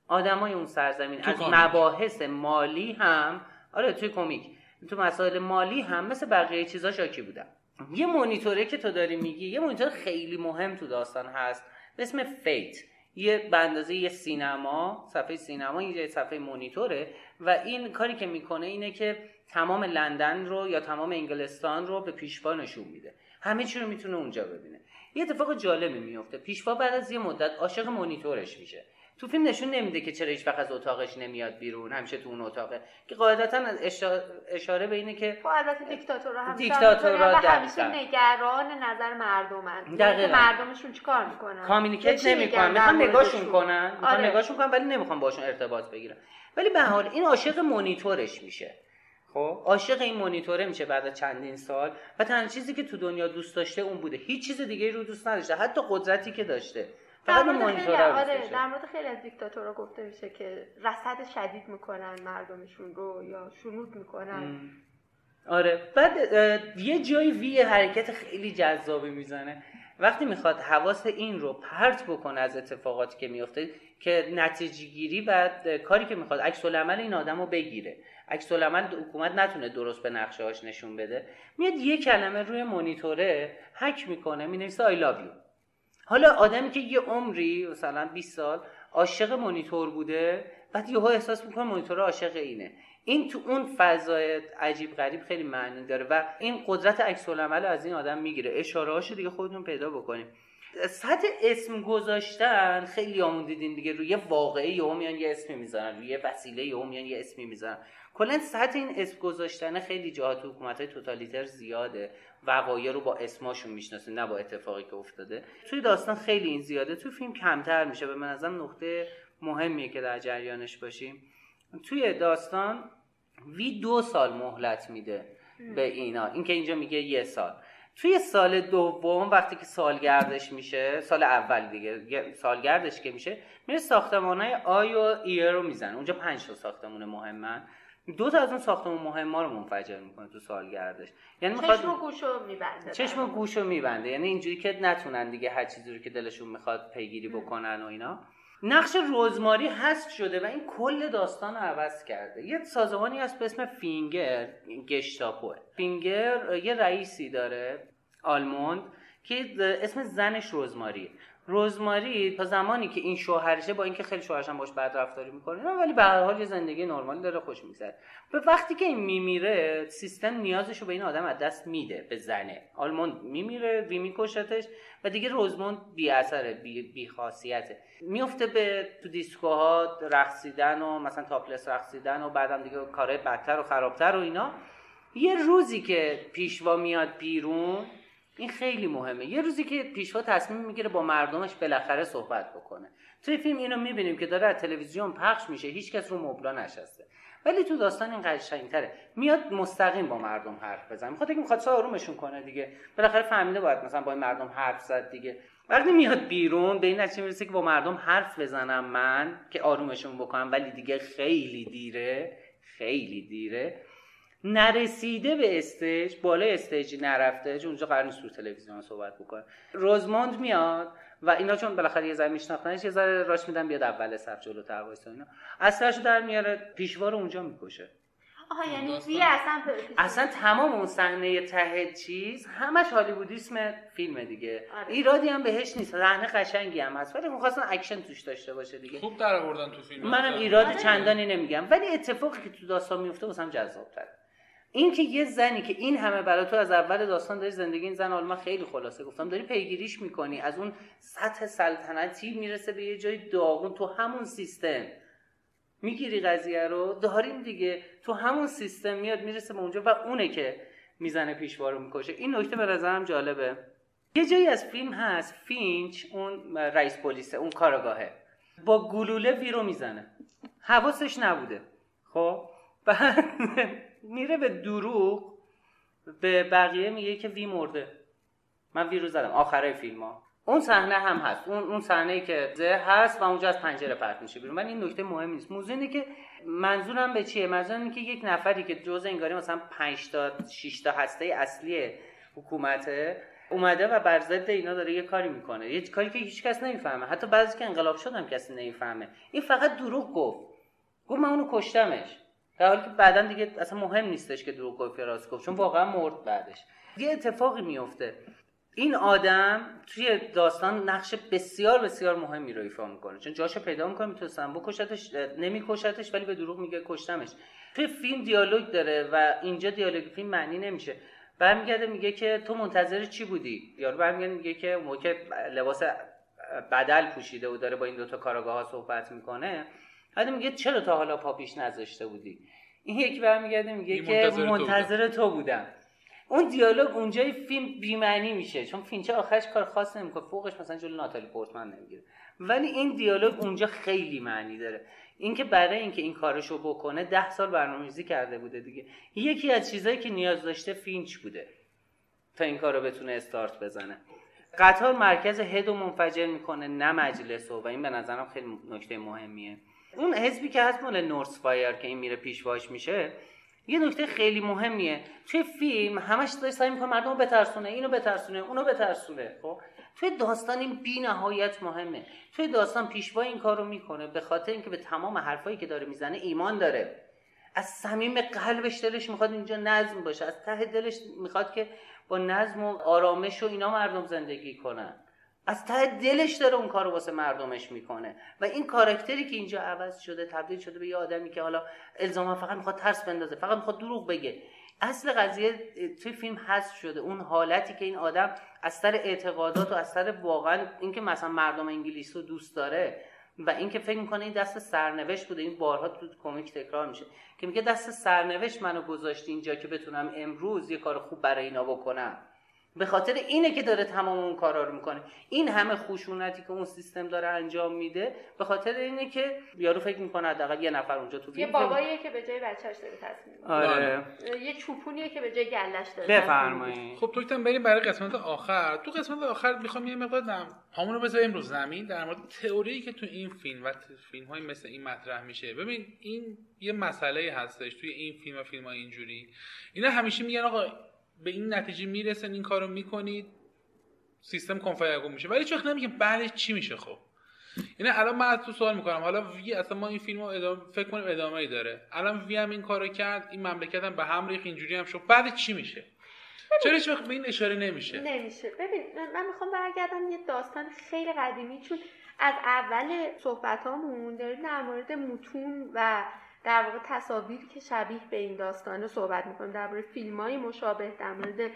آدمای اون سرزمین از کامیک. مباحث مالی هم آره توی کمیک. تو مسائل مالی هم مثل بقیه چیزا شاکی بودن. یه مونیتوره که تو داری میگی یه مونیتور خیلی مهم تو داستان هست. به اسم فیت یه به اندازه یه سینما صفحه سینما یه صفحه مونیتوره و این کاری که می‌کنه اینه که تمام لندن رو یا تمام انگلستان رو به پیشوا نشون میده. همه چی رو می‌تونه اونجا ببینه. یه اتفاق جالبی میفته پیشوا بعد از یه مدت عاشق مونیتورش میشه. تو فیلم نشون نمیده که چرا هیچ وقت از اتاقش نمیاد بیرون همیشه تو اون اتاقه. که قاعدتا اشا- اشاره به اینه که خب البته دیکتاتورها همینطورن و دقیقاً. همیشه نگران نظر مردمن. دقیقاً. که مردمشون چیکار می‌کنن؟ کامیونیکیت چی نمی‌کنن. می‌خوان نگاهشون. کنن. می‌خوان آره. نگاهشون کنن ولی نمی‌خوان باشون ارتباط بگیرن. ولی به حال این عاشق مونیتورش میشه. خب؟ عاشق این مونیتوره میشه بعد از چندین سال. و تنها چیزی که تو دنیا دوست داشته اون بوده. هیچ چیز دیگه رو دوست نداشته. حتی قدرتی که داشته. فقط اون مورد خیلی آره. در مورد خیلی از دیکتاتورها گفته میشه که رصد شدید می‌کنن مردمشون رو یا شنود می‌کنن. آره. بعد یه جای وی حرکت خیلی جذابی می‌زنه. وقتی می‌خواد حواس این رو پرت بکنه از اتفاقاتی که میفته که نتیجه گیری و کاری که می‌خواد عکس العمل این آدم رو بگیره. عکس العمل حکومت نتونه درست به نقشه هاش نشون بده. میاد یه کلمه روی مونیتوره حک می‌کنه می‌نویسه love you. حالا آدمی که یه عمری مثلا 20 سال عاشق مونیتور بوده بعد یهو احساس می‌کنه مونیتور عاشق اینه. این تو اون فضای عجیب غریب خیلی معنی داره و این قدرت عکس العمل از این آدم می‌گیره. اشاره هاشو دیگه خودتون پیدا بکنیم. سطح اسم گذاشتن خیلی آمون دیدین دیگه. روی واقعه یهو میان یه اسمی می‌ذارن روی وسیله یهو میان یه اسمی می‌ذارن. کلا سطح این اسم گذاشتن خیلی جاها تو حکومت های توتالیتر زیاده. وقایع رو با اسماشون می‌شناسه نه با اتفاقی که افتاده. توی داستان خیلی این زیاده. تو فیلم کمتر میشه. به منظرم نقطه مهمیه که در جریانش باشیم. توی داستان وی دو سال مهلت میده به اینا. اینکه اینجا میگه یه سال. توی سال دوم وقتی که سالگردش میشه سال اول دیگه سالگردش که میشه میره ساختمان های آی و ایه رو می‌زنه. اونجا پنج تا ساختمون مهمن. دو تا از اون ساختمون مهم ها رو منفجر می‌کنه تو سالگردش یعنی می‌خواد چشم و گوشو میبنده چشم و گوش رو میبنده. یعنی اینجوری که نتونن دیگه هر چیزی رو که دلشون می‌خواد پیگیری بکنن و اینا. نقش رزماری حذف شده و این کل داستان رو عوض کرده. یه سازمانی هست به اسم فینگر گشتاپوه. فینگر یه رئیسی داره آلموند که اسم زنش رزماریه. رزماری تا زمانی که این شوهرشه با اینکه خیلی شوهرش هم باش بد رفتاری می‌کنه ولی به هر حال یه زندگی نرمالی داره خوش میگذره. به وقتی که این میمیره سیستم نیازش رو به این آدم از دست میده به زنه. آلموند میمیره وی میکشتش و دیگه روزموند بی اثره بی, بی خاصیته. میفته به تو دیسکوها رقصیدن و مثلا تاپلس رقصیدن و بعدم دیگه کارهای بدتر و خرابتر و اینا. یه روزی که پیشوا میاد بیرون این خیلی مهمه. یه روزی که پیشوا تصمیم می‌گیره با مردمش بالاخره صحبت بکنه. توی فیلم اینو می‌بینیم که داره از تلویزیون پخش میشه هیچکس رو مبلا نشسته. ولی تو داستان این قشنگتره. میاد مستقیم با مردم حرف بزنه. می‌خواد که می‌خواد آرومشون کنه دیگه. بالاخره فهمیده باید مثلا با این مردم حرف زد دیگه. وقتی میاد بیرون به این نتیجه می‌رسه که با مردم حرف بزنم من که آرومشون بکنم ولی دیگه خیلی دیره خیلی دیره. نرسیده به stage بالای stage ی نرفته چون اونجا قرار نیست تو تلویزیون صحبت بکنه. روزموند میاد و اینا چون بالاخره یه ذره میشناختنش یه ذره راش میدن بیاد اول صف جلوتر وایسا اینا. اسلحه‌شو در میاره پیشوا رو اونجا می‌کشه. آها یعنی داستان- وی اصلا اصلا تمام اون صحنه ته چیز همش هالیوودیسم فیلم دیگه. آره. ایرادی هم بهش نیست. صحنه قشنگی هم هست ولی می‌خواستن اکشن توش داشته باشه دیگه. خوب در آوردن تو فیلم. منم ایراد آره. چندانی نمیگم. ولی اتفاقی که تو داستان میفته واسم جذاب‌تره. این که یه زنی که این همه برای تو از اول داستان داری زندگی این زن آلمان خیلی خلاصه گفتم داری پیگیریش می‌کنی از اون سطح سلطنتی می‌رسه به یه جای داغون تو همون سیستم. می‌گیری قضیه رو داریم دیگه. تو همون سیستم میاد می‌رسه به اونجا و اونه که می‌زنه پیشوا رو می‌کشه. این نکته به نظرم جالبه. یه جایی از فیلم هست فینچ اون رئیس پلیسه اون کاراگاهه با گلوله وی رو می‌زنه. حواسش نبوده. خب؟ بعد میره به دروغ به بقیه میگه که وی مرده. من وی رو زدم. آخره فیلم ها اون صحنه هم هست. اون اون صحنه که زه هست و اونجا از پنجره پرت میشه بیرون. ولی این نکته مهم نیست. موضوع اینه که منظورم به چیه؟ منظورم اینه که یک نفری که جزء انگاری مثلا 5 تا 6 تا هسته اصلی حکومته اومده و بر ضد اینا داره یه کاری می‌کنه. یه کاری که هیچ کس نمی‌فهمه. حتی بعضی که انقلاب شدم کسی نمی‌فهمه. این فقط دروغ گفت. گفت من اونو کشتمش. در حالی که بعدا دیگه اصلا مهم نیستش که دروغ گفت یا راست گفت چون واقعا مرد بعدش. یه اتفاقی میفته این آدم توی داستان نقش بسیار بسیار مهمی رو ایفا می‌کنه. چون جاشو پیدا می‌کنه می‌تونستم بکشتش نمیکشتش ولی به دروغ میگه کشتمش. توی فیلم دیالوگ داره و اینجا دیالوگ فیلم معنی نمیشه. برمیگرده میگه که تو منتظر چی بودی؟ یارو برمیگرده میگه که موقع لباس بدل پوشیده و داره با این دوتا کاراگاه ها صحبت می‌کنه. بعد میگه چرا تا حالا پاپیش نذاشته بودی؟ این یکی برمیگرده میگه که منتظر تو بودم. منتظر تو بودم. اون دیالوگ اونجای فیلم بی‌معنی میشه چون فینچه آخرش کار خاص نمی‌کنه فوقش مثلا جلو ناتالی پورتمن نمی‌گیره. ولی این دیالوگ اونجا خیلی معنی داره. اینکه برای اینکه این کارشو بکنه ده سال برنامه‌ریزی کرده بوده دیگه. یکی از چیزایی که نیاز داشته فینچ بوده؟ تا این کار رو بتونه استارت بزنه. قطار مرکز هد رو منفجر می‌کنه نه مجلس و این به نظرم خیلی نکته مهمیه. اون حزبی که هست مال نورس فایر که این میره پیشواش میشه یه نکته خیلی مهمیه. توی فیلم همش داره سعی می‌کنه مردم بترسونه اینو بترسونه اونو بترسونه خب؟ توی داستان این بی نهایت مهمه. توی داستان پیشوا این کار رو می‌کنه به خاطر اینکه به تمام حرفایی که داره می‌زنه ایمان داره. از صمیم قلبش دلش می‌خواد اینجا نظم باشه از ته دلش می‌خواد که با نظم و آرامش و اینا مردم زندگی کنن. از ته دلش داره اون کار واسه مردمش می‌کنه. و این کاراکتری که اینجا عوض شده تبدیل شده به یه آدمی که حالا الزاما فقط می‌خواد ترس بندازه فقط می‌خواد دروغ بگه. اصل قضیه توی فیلم حذف شده. اون حالتی که این آدم از سر اعتقادات و از سر واقعا اینکه مثلا مردم انگلیس رو دوست داره و اینکه فکر می‌کنه این دست سرنوشت بوده. این بارها تو کمیک تکرار میشه که میگه دست سرنوشت منو گذاشت اینجا که بتونم امروز یه کار خوب برای اینا بکنم. به خاطر اینه که داره تمام اون کارا رو می‌کنه. این همه خشونتی که اون سیستم داره انجام میده به خاطر اینه که یارو فکر می‌کنه حداقل یه نفر اونجا تو یه باباییه که به جای بچهش داره تصمیم می‌گیره. آره. یه چوپونیه که به جای گلش داره. بفرمایید. خب توکتم بریم برای قسمت آخر. تو قسمت آخر می‌خوام یه مقدار نم همون رو بذاریم رو زمین. در مورد تئوری که تو این فیلم و فیلم های مثل این مطرح میشه. ببین این یه مسئله هستش توی این فیلم و فیلم های اینجوری. اینا همیشه میگن آقا به این نتیجه می‌رسن این کارو می‌کنید سیستم کنفایگون میشه. ولی چون نمیگه بعدش چی میشه خب؟ یعنی الان من از تو سوال می‌کنم. حالا وی اصلا ما این فیلم رو ادامه فکر کنیم ادامه ای داره. الان وی هم این کارو کرد این مملکت هم به هم ریخت اینجوری هم شد. بعد چی میشه؟ چرا هیچ وقت به این اشاره نمیشه؟ نمیشه. ببین من می‌خوام برگردم یه داستان خیلی قدیمی چون از اول صحبتامون داریم در مورد متون و در واقع تصاویری که شبیه به این داستانه صحبت می‌کنیم در مورد فیلم های مشابه در مورد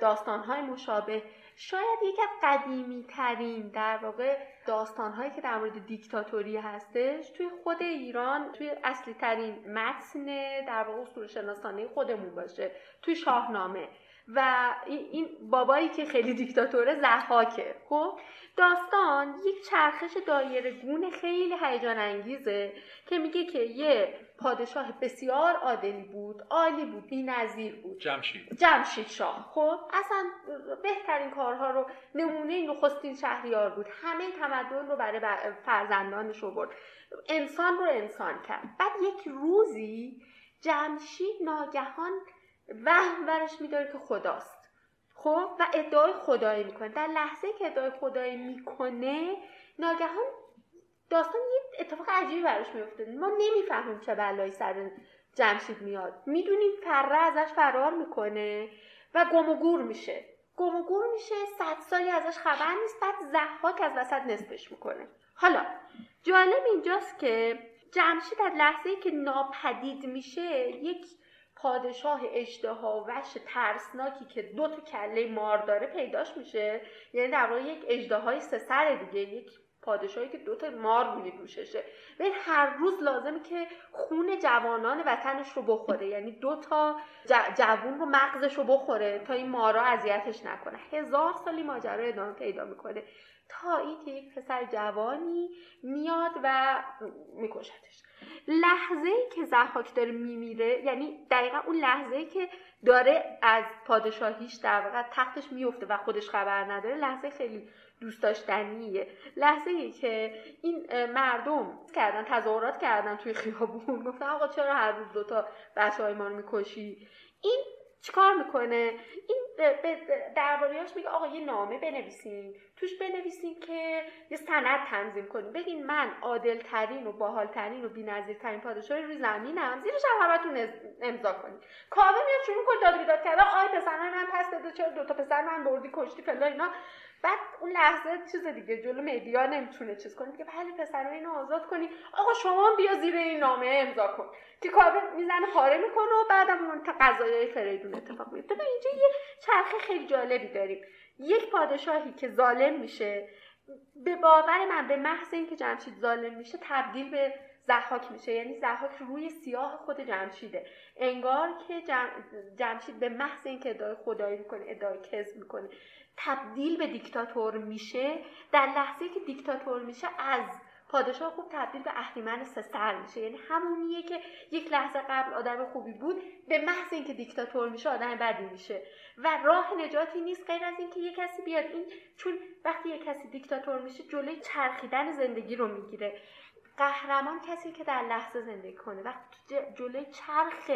داستان های مشابه شاید یکی از قدیمی ترین در واقع داستان هایی که در مورد دیکتاتوری هستش توی خود ایران توی اصلی ترین متن در واقع اصول شناسانه خودمون باشه توی شاهنامه. و این- بابایی که خیلی دیکتاتوره زحاکه. خب؟ داستان یک چرخش دایره گون خیلی هیجان انگیزه که میگه که یه پادشاه بسیار عادلی بود عالی بود بی‌نظیر بود. جمشید. جمشید شاه. خب؟ اصلا بهترین کارها رو نمونه نخستین شهریار بود. همه تمدن رو برای فرزندانش رو برد انسان رو انسان کرد. بعد یک روزی جمشید ناگهان وهم برش میداره که خداست. خب؟ و ادعای خدایی می‌کنه. در لحظه که ادعای خدایی می‌کنه ناگهان داستان یه اتفاق عجیبی براش میفته ما نمی‌فهمیم چه بلایی سر جمشید میاد. می‌دونیم فره ازش فرار می‌کنه و گم و گور میشه. گم و گور میشه صد سالی ازش خبر نیست بعد زحاک از وسط نصفش می‌کنه. حالا جالب اینجاست که جمشید در لحظه ای که ناپدید میشه یک پادشاه اشتها وش ترسناکی که دو تا کله مار داره پیداش میشه. یعنی در واقع یک اژدهای سه سر دیگه یک پادشاهی که دو تا مار روی دوششه و هر روز لازمه که خون جوانان وطنش رو بخوره. یعنی دو تا ج- جوون رو مغزش رو بخوره تا این مارا اذیتش نکنه. هزار سالی ماجرا ادامه پیدا می‌کنه. تا اینکه یک پسر جوانی میاد و میکشتش. لحظه ای که زحاک داره میمیره یعنی دقیقا اون لحظه ای که داره از پادشاهیش در واقع تختش میفته و خودش خبر نداره لحظه خیلی دوست داشتنیه. لحظه ای که این مردم کردن تظاهرات کردن توی خیابون گفتن آقا چرا هر روز دوتا بچه های ما رو می‌کشی؟ این چیکار می‌کنه؟ این دربارهاش میگه آقا یه نامه بنویسین. توش بنویسین که یه سند تنظیم کنین. بگین من عادل ترین و باحال ترین و بی‌نظیر ترین پادشاه روی زمینم. زیرش هم همتون امضا کنین. کاوه میاد شروع کنه داد بیداد کردن. آی من پس داده چرا دو تا پسر من بردی کشتی فلان اینا. بعد اون لحظه چیز دیگه جلو مدیا نمی‌تونه چیز کنه. میگه بله پسر اینو آزاد کنی. آقا شما هم بیا زیر این نامه امضا کن. که کاوه می‌زنه پاره می‌کنه و بعدم اون قضایای فریدون اتفاق میفته و اینجا یه چرخه خیلی جالبی داریم. یک پادشاهی که ظالم میشه به باور من به محض اینکه جمشید ظالم میشه تبدیل به زحاک میشه. یعنی زحاک روی سیاه خود جمشیده. انگار که جم... جمشید به محض اینکه ادعای خدایی می‌کنه ادعای کذب می‌کنه. تبدیل به دیکتاتور میشه در لحظه که دیکتاتور میشه از پادشاه خوب تبدیل به اهریمن سر میشه. یعنی همونیه که یک لحظه قبل آدم خوبی بود به محض اینکه دیکتاتور میشه آدم بدی میشه. و راه نجاتی نیست غیر از اینکه یه کسی بیاد. این چون وقتی یه کسی دیکتاتور میشه جلوی چرخیدن زندگی رو می‌گیره. قهرمان کسی که در لحظه زندگی کنه. وقتی جلوی چرخ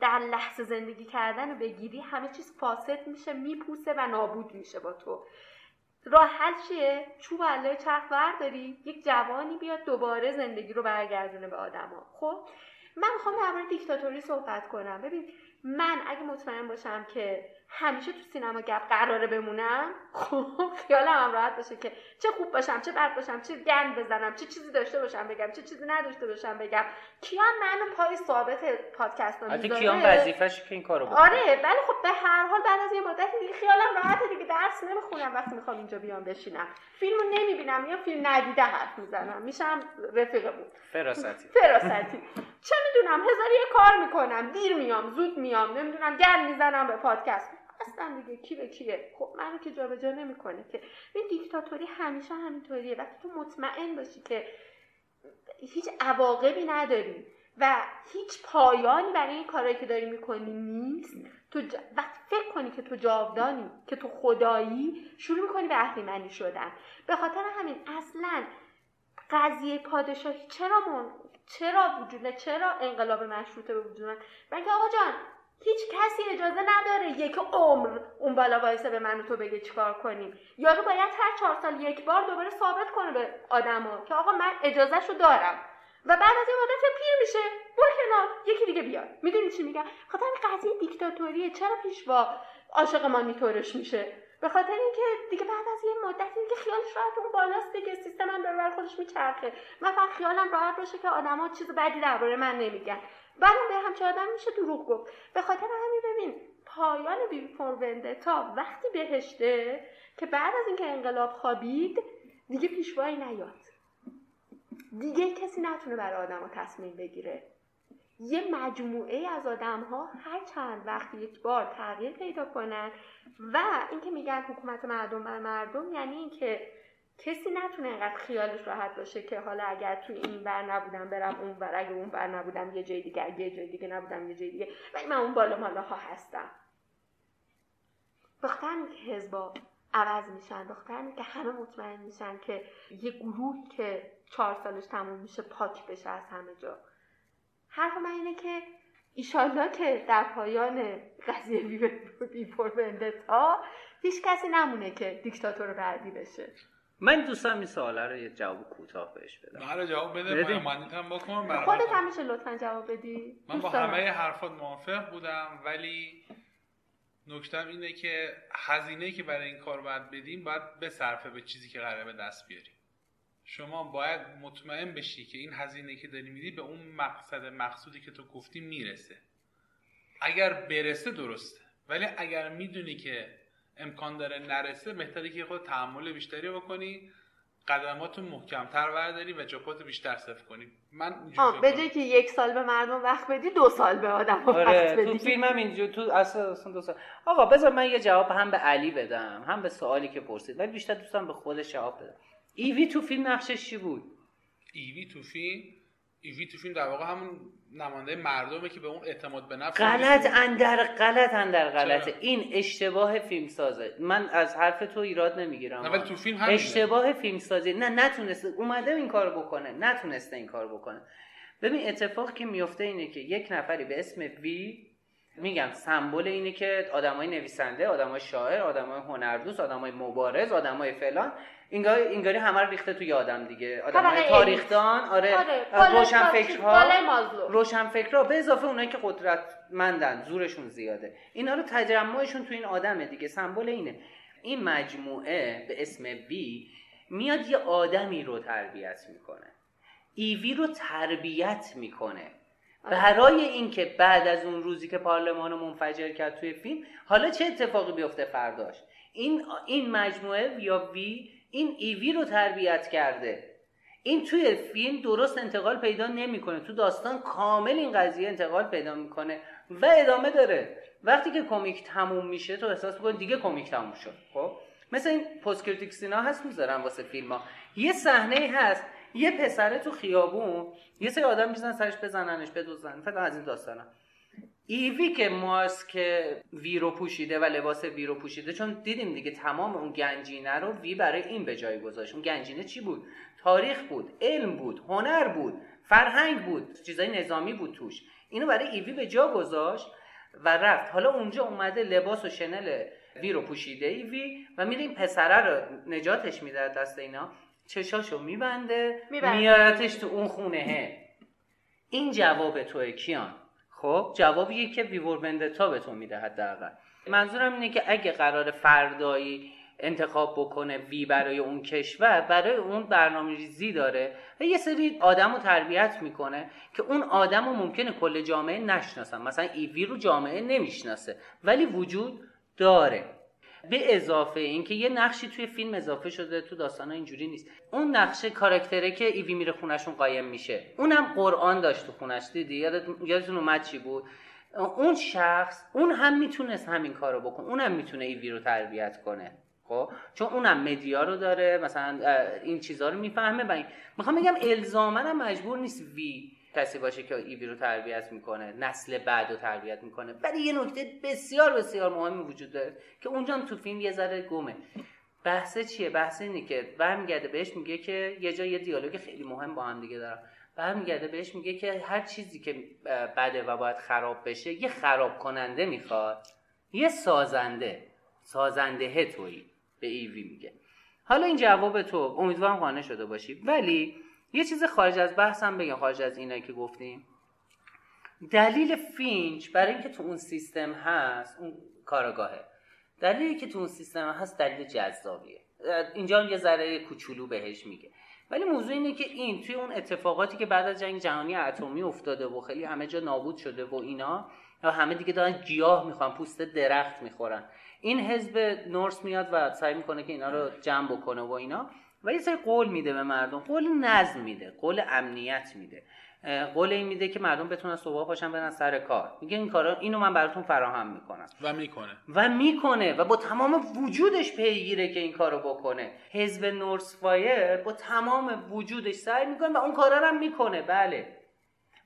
در لحظه زندگی کردن رو بگیری همه چیز فاسد میشه میپوسه و نابود میشه با تو. راه حل چیه؟ چوب علای چرخ ورداری یک جوانی بیاد دوباره زندگی رو برگردونه به آدما. خب؟ من می‌خوام در مورد دیکتاتوری صحبت کنم. ببین من اگه مطمئن باشم که همیشه تو سینما گپ قراره بمونم؟ خب خیالم هم راحت باشه که چه خوب باشم چه بد باشم چه گند بزنم چه چیزی داشته باشم بگم چه چیزی نداشته باشم بگم. کیان منو پای ثابت پادکست رو می‌ذاره. کیان وظیفش که این کارو بکنه. آره ولی خب به هر حال بعد از یه مدتی دیگه خیالم راحته دیگه درس نمی‌خونم وقتی می‌خوام اینجا بیام بشینم. فیلمو نمی‌بینم یا فیلم ندیده حرف می‌زنم. میشم رفیقمون. فراستی فراستی چه می‌دونم هزار یه کار می‌کنم دیر میام زود میام نمی‌دونم گرم می‌زنم به پادکست. اصلا دیگه کی به کیه؟ خب منو که جابجا نمی‌کنه که. این دیکتاتوری همیشه همینطوریه. وقتی تو مطمئن باشی که هیچ عواقبی نداری و هیچ پایانی برای این کارهایی که داری می‌کنی نیست تو ج... وقتی فکر کنی که تو جاودانی که تو خدایی شروع می‌کنی به اهریمنی شدن. به خاطر همین اصلا قضیه پادشاهی چرا من... چرا وجوده چرا انقلاب مشروطه به وجود اومد؟ بلکه آقا جان هیچ کسی اجازه نداره یک عمر اون بالا وایسه به من و تو بگه چیکار کنیم. یارو باید هر چهار سال یک بار دوباره ثابت کنه به آدما که آقا من اجازهشو دارم. و بعد از این مدت پیر میشه. برو کنار. یکی دیگه بیاد. می‌دونی چی میگم؟ خاطر این قضیه دیکتاتوریه. چرا پیشوا عاشق ما میشه؟ به خاطر اینکه دیگه بعد از یه مدتی دیگه خیالش راحت اون بالاست دیگه سیستم هم داره خودش میچرخه. من فقط خیالم راحت باشه که آدما چیز بدی درباره من نمیگن. بعدم به همچه آدم میشه دروغ گفت. به خاطر همین ببین پایان بی فور وندتا وقتی بهشته که بعد از اینکه انقلاب خوابید دیگه پیشوایی نیاد. دیگه کسی نتونه برای آدم تصمیم بگیره. یه مجموعه از آدم ها هر چند وقت یک بار تغییر پیدا کنن و اینکه میگن حکومت مردم بر مردم یعنی اینکه کسی نتونه اینقدر خیالش راحت باشه که حالا اگر توی این بر نبودم برم اون بر اگر اون بر نبودم یه جای دیگه یه جای دیگه نبودم یه جای دیگه ولی من اون بالا مالا ها هستم همین که حزبا عوض میشن. همین که همه مطمئن میشن که یه گروهی که چهار سالش تموم میشه پاک بشه از همه جا. حرف من اینه که ایشالله که در پایان قضیه بی فور وندتا هیچ کسی نمونه که دیکتاتور بعدی بشه من دوستم این سواله رو یه جواب کوتاه بهش بدم من رو جواب بده بدیم. پایمانیت هم بکن برای خودت من. هم میشه لطفا جواب بدی من با. همه حرفات موافق بودم ولی نکتم اینه که هزینه که برای این کار باید بدیم باید بصرفه به چیزی که قراره به دست بیاریم شما باید مطمئن بشی که این هزینه که داری میدی به اون مقصد مقصودی که تو گفتی می‌رسه. اگر برسه درسته ولی اگر می‌دونی که امکان داره نرسه بهتره که خود تحمل بیشتری بکنی قدماتو محکمتر برداری و جاپاتو بیشتر صفر کنی. من به. جای که یک سال به مردم وقت بدی دو سال به آدم وقت آره تو بدی. فیلم هم اینجا تو اصلا اصلا دو سال. آقا بذار من یه جواب هم به علی بدم هم به سوالی که پرسید ولی بیشتر دوستم به خودش جواب بدم. ایوی تو فیلم نقشش چی بود؟ ایوی تو فیلم ایوی تو فیلم در واقع همون نماینده مردمه که به اون اعتماد به نفس غلط اندر غلط اندر غلطه. چرا؟ این اشتباه فیلم سازه من از حرف تو ایراد نمی‌گیرم. نه تو فیلم همینه. اشتباه فیلم سازی نه نتونسته. اومده این کارو بکنه. نتونسته این کارو بکنه. ببین اتفاق که میفته اینه که یک نفری به اسم وی میگم سمبل اینه که آدمای نویسنده آدمای شاعر آدمای هنردوست آدمای مبارز آدمای فلان انگار انگاری همه رو ریخته توی آدم دیگه. طبقه تاریخدان آره, آره روشنفکرها بالای مازلو. روشنفکرها به اضافه اونایی که قدرتمندن زورشون زیاده. اینا رو تجمعشون تو این آدمه دیگه. سمبل اینه. این مجموعه به اسم وی میاد یه آدمی رو تربیت می‌کنه. ایوی رو تربیت می‌کنه. برای اینکه بعد از اون روزی که پارلمان رو منفجر کرد توی فیلم حالا چه اتفاقی بیفته فرداش؟ این این مجموعه یا وی این ایوی رو تربیت کرده. این توی فیلم درست انتقال پیدا نمی‌کنه. تو داستان کامل این قضیه انتقال پیدا می‌کنه و ادامه داره. وقتی که کمیک تموم میشه تو احساس می‌کنی دیگه کمیک تموم شد خب؟ مثل این پست کریتیک سینا هست می‌ذارم واسه فیلم ها یه صحنه هست. یه پسره تو خیابون. یه سری آدم می‌زنن سرش بزننش بدوزن فلان از این داستانا. ایوی که ماسک وی رو پوشیده و لباس وی رو پوشیده چون دیدیم دیگه تمام اون گنجینه رو وی برای این به جای گذاشت. اون گنجینه چی بود؟ تاریخ بود علم بود هنر بود فرهنگ بود چیزای نظامی بود توش. اینو برای ایوی به جا گذاشت و رفت. حالا اونجا اومده لباس و شنل وی رو پوشیده ایوی و میره این پسره رو نجاتش میده دست اینا. چشاشو میبنده می‌بنده. میارتش تو اون خونه این جواب توه کیان؟ خب جوابیه که ویور وندتا به تو میده حداقل. منظورم اینه که اگه قرار فردایی انتخاب بکنه وی برای اون کشور برای اون برنامه ریزی داره و یه سری آدم رو تربیت می‌کنه که اون آدم رو ممکنه کل جامعه نشناسن. مثلا ایوی رو جامعه نمی‌شناسه ولی وجود داره. به اضافه اینکه یه نقشی توی فیلم اضافه شده تو داستان اینجوری نیست. اون نقشه کاراکتره که ایوی میره خونشون قایم میشه. اونم قرآن داشت تو خونش دیدی؟ یادت یادتون اومد چی بود؟ اون شخص اون هم می‌تونست همین کارو بکنه. اونم می‌تونه ایوی رو تربیت کنه خب؟ چون اونم مدیا رو داره مثلا این چیزها رو می‌فهمه. و می‌خوام بگم الزاما مجبور نیست وی کسی باشه که ایوی رو تربیت می‌کنه نسل بعد رو تربیت می‌کنه. ولی یه نکته بسیار بسیار مهمی وجود داره که اونجا هم تو فیلم یه ذره گمه. بحثه چیه؟ بحث اینه که برمیگرده بهش میگه که یه جا یه دیالوگ خیلی مهم با هم دیگه دارم. برمیگرده بهش میگه که هر چیزی که بده و باید خراب بشه یه خراب کننده می‌خواد. یه سازنده سازنده تویی به ایوی میگه. حالا این جواب تو امیدوارم قانع شده باشی. ولی یه چیز خارج از بحثم بگم خارج از اینایی که گفتیم. دلیل فینچ برای اینکه تو اون سیستم هست اون کارگاهه. دلیلی که تو اون سیستم هست دلیل جذابیه. اینجا یه ذره کوچولو بهش میگه. ولی موضوع اینه که این توی اون اتفاقاتی که بعد از جنگ جهانی اتمی افتاده و خیلی همه جا نابود شده و اینا و همه دیگه دارن گیاه می‌خوان پوست درخت می‌خورن. این حزب نورس میاد و سعی می‌کنه که اینا رو جمع بکنه و اینا. و یه سری قول میده به مردم قول نظم میده قول امنیت میده. قول این میده که مردم بتونن صبح پاشن برن سر کار. میگه این کارا اینو من براتون فراهم می‌کنم. و می‌کنه. و می‌کنه و با تمام وجودش پیگیره که این کارو بکنه. حزب نورس فایر با تمام وجودش سعی می‌کنه و اون کارا رو هم می‌کنه. بله.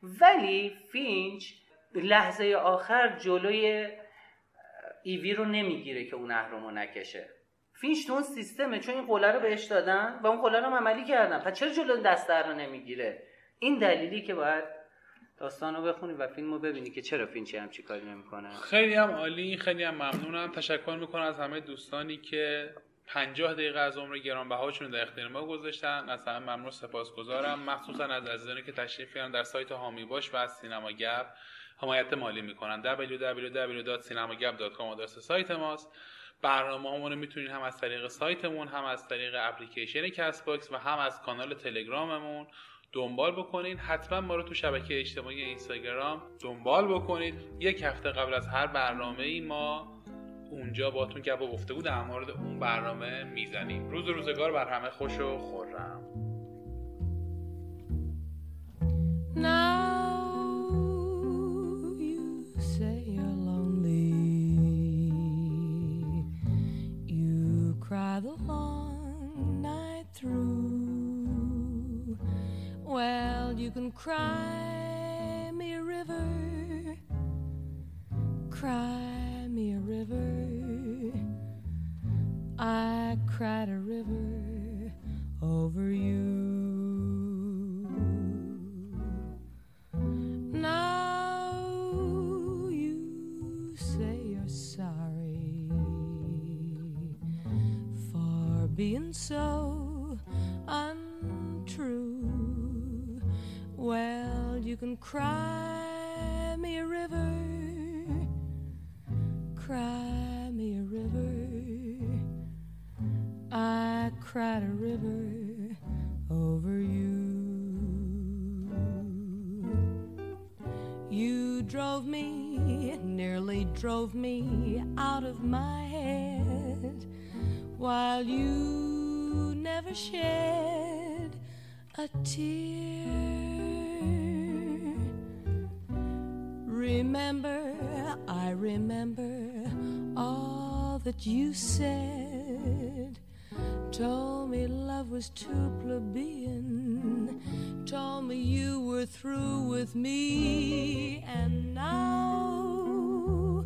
ولی فینچ لحظه آخر جلوی ایوی رو نمی‌گیره که اون اهرمو نکشه. فینچ تو اون سیستمه چون این قوله رو بهش دادن و اون قوله رو هم عملی کردن. پس چرا جلو دست رو نمی‌گیره؟ این دلیلی که باید داستان رو بخونی و فیلم رو ببینی که چرا فینچ همچین کاری نمی‌کنه. خیلی هم عالی خیلی هم ممنونم. تشکر می‌کنم از همه دوستانی که پنجاه دقیقه از عمر گرانبهاشون در اختیار ما گذاشتن. از همه ممنون سپاسگزارم. مخصوصا از عزیزانی که تشریف در سایت حامی باش و از سینما گپ. حمایت مالی می‌کنن. www.cinemagap.com آدرس سایت ماست. برنامه رو می‌تونید هم از طریق سایتمون هم از طریق اپلیکیشن کست باکس و هم از کانال تلگراممون دنبال بکنید حتما ما رو تو شبکه اجتماعی اینستاگرام دنبال بکنید یک هفته قبل از هر برنامه ای ما اونجا باتون گپ و گفتگو در مورد اون برنامه می‌زنیم. روز روزگار بر همه خوش و خرم. Cry the long night through. Well, you can cry me a river. Cry me a river. I cried a river over you. Being so untrue. Well, you can cry me a river, cry me a river. I cried a river over you. You drove me, nearly drove me out of my head, while you never shed a tear. Remember, I remember all that you said. Told me love was too plebeian. Told me you were through with me. And now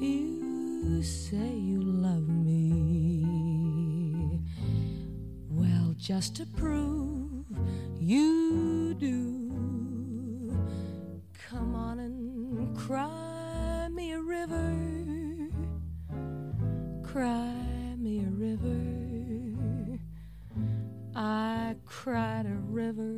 you say just to prove you do, come on and cry me a river. Cry me a river. I cried a river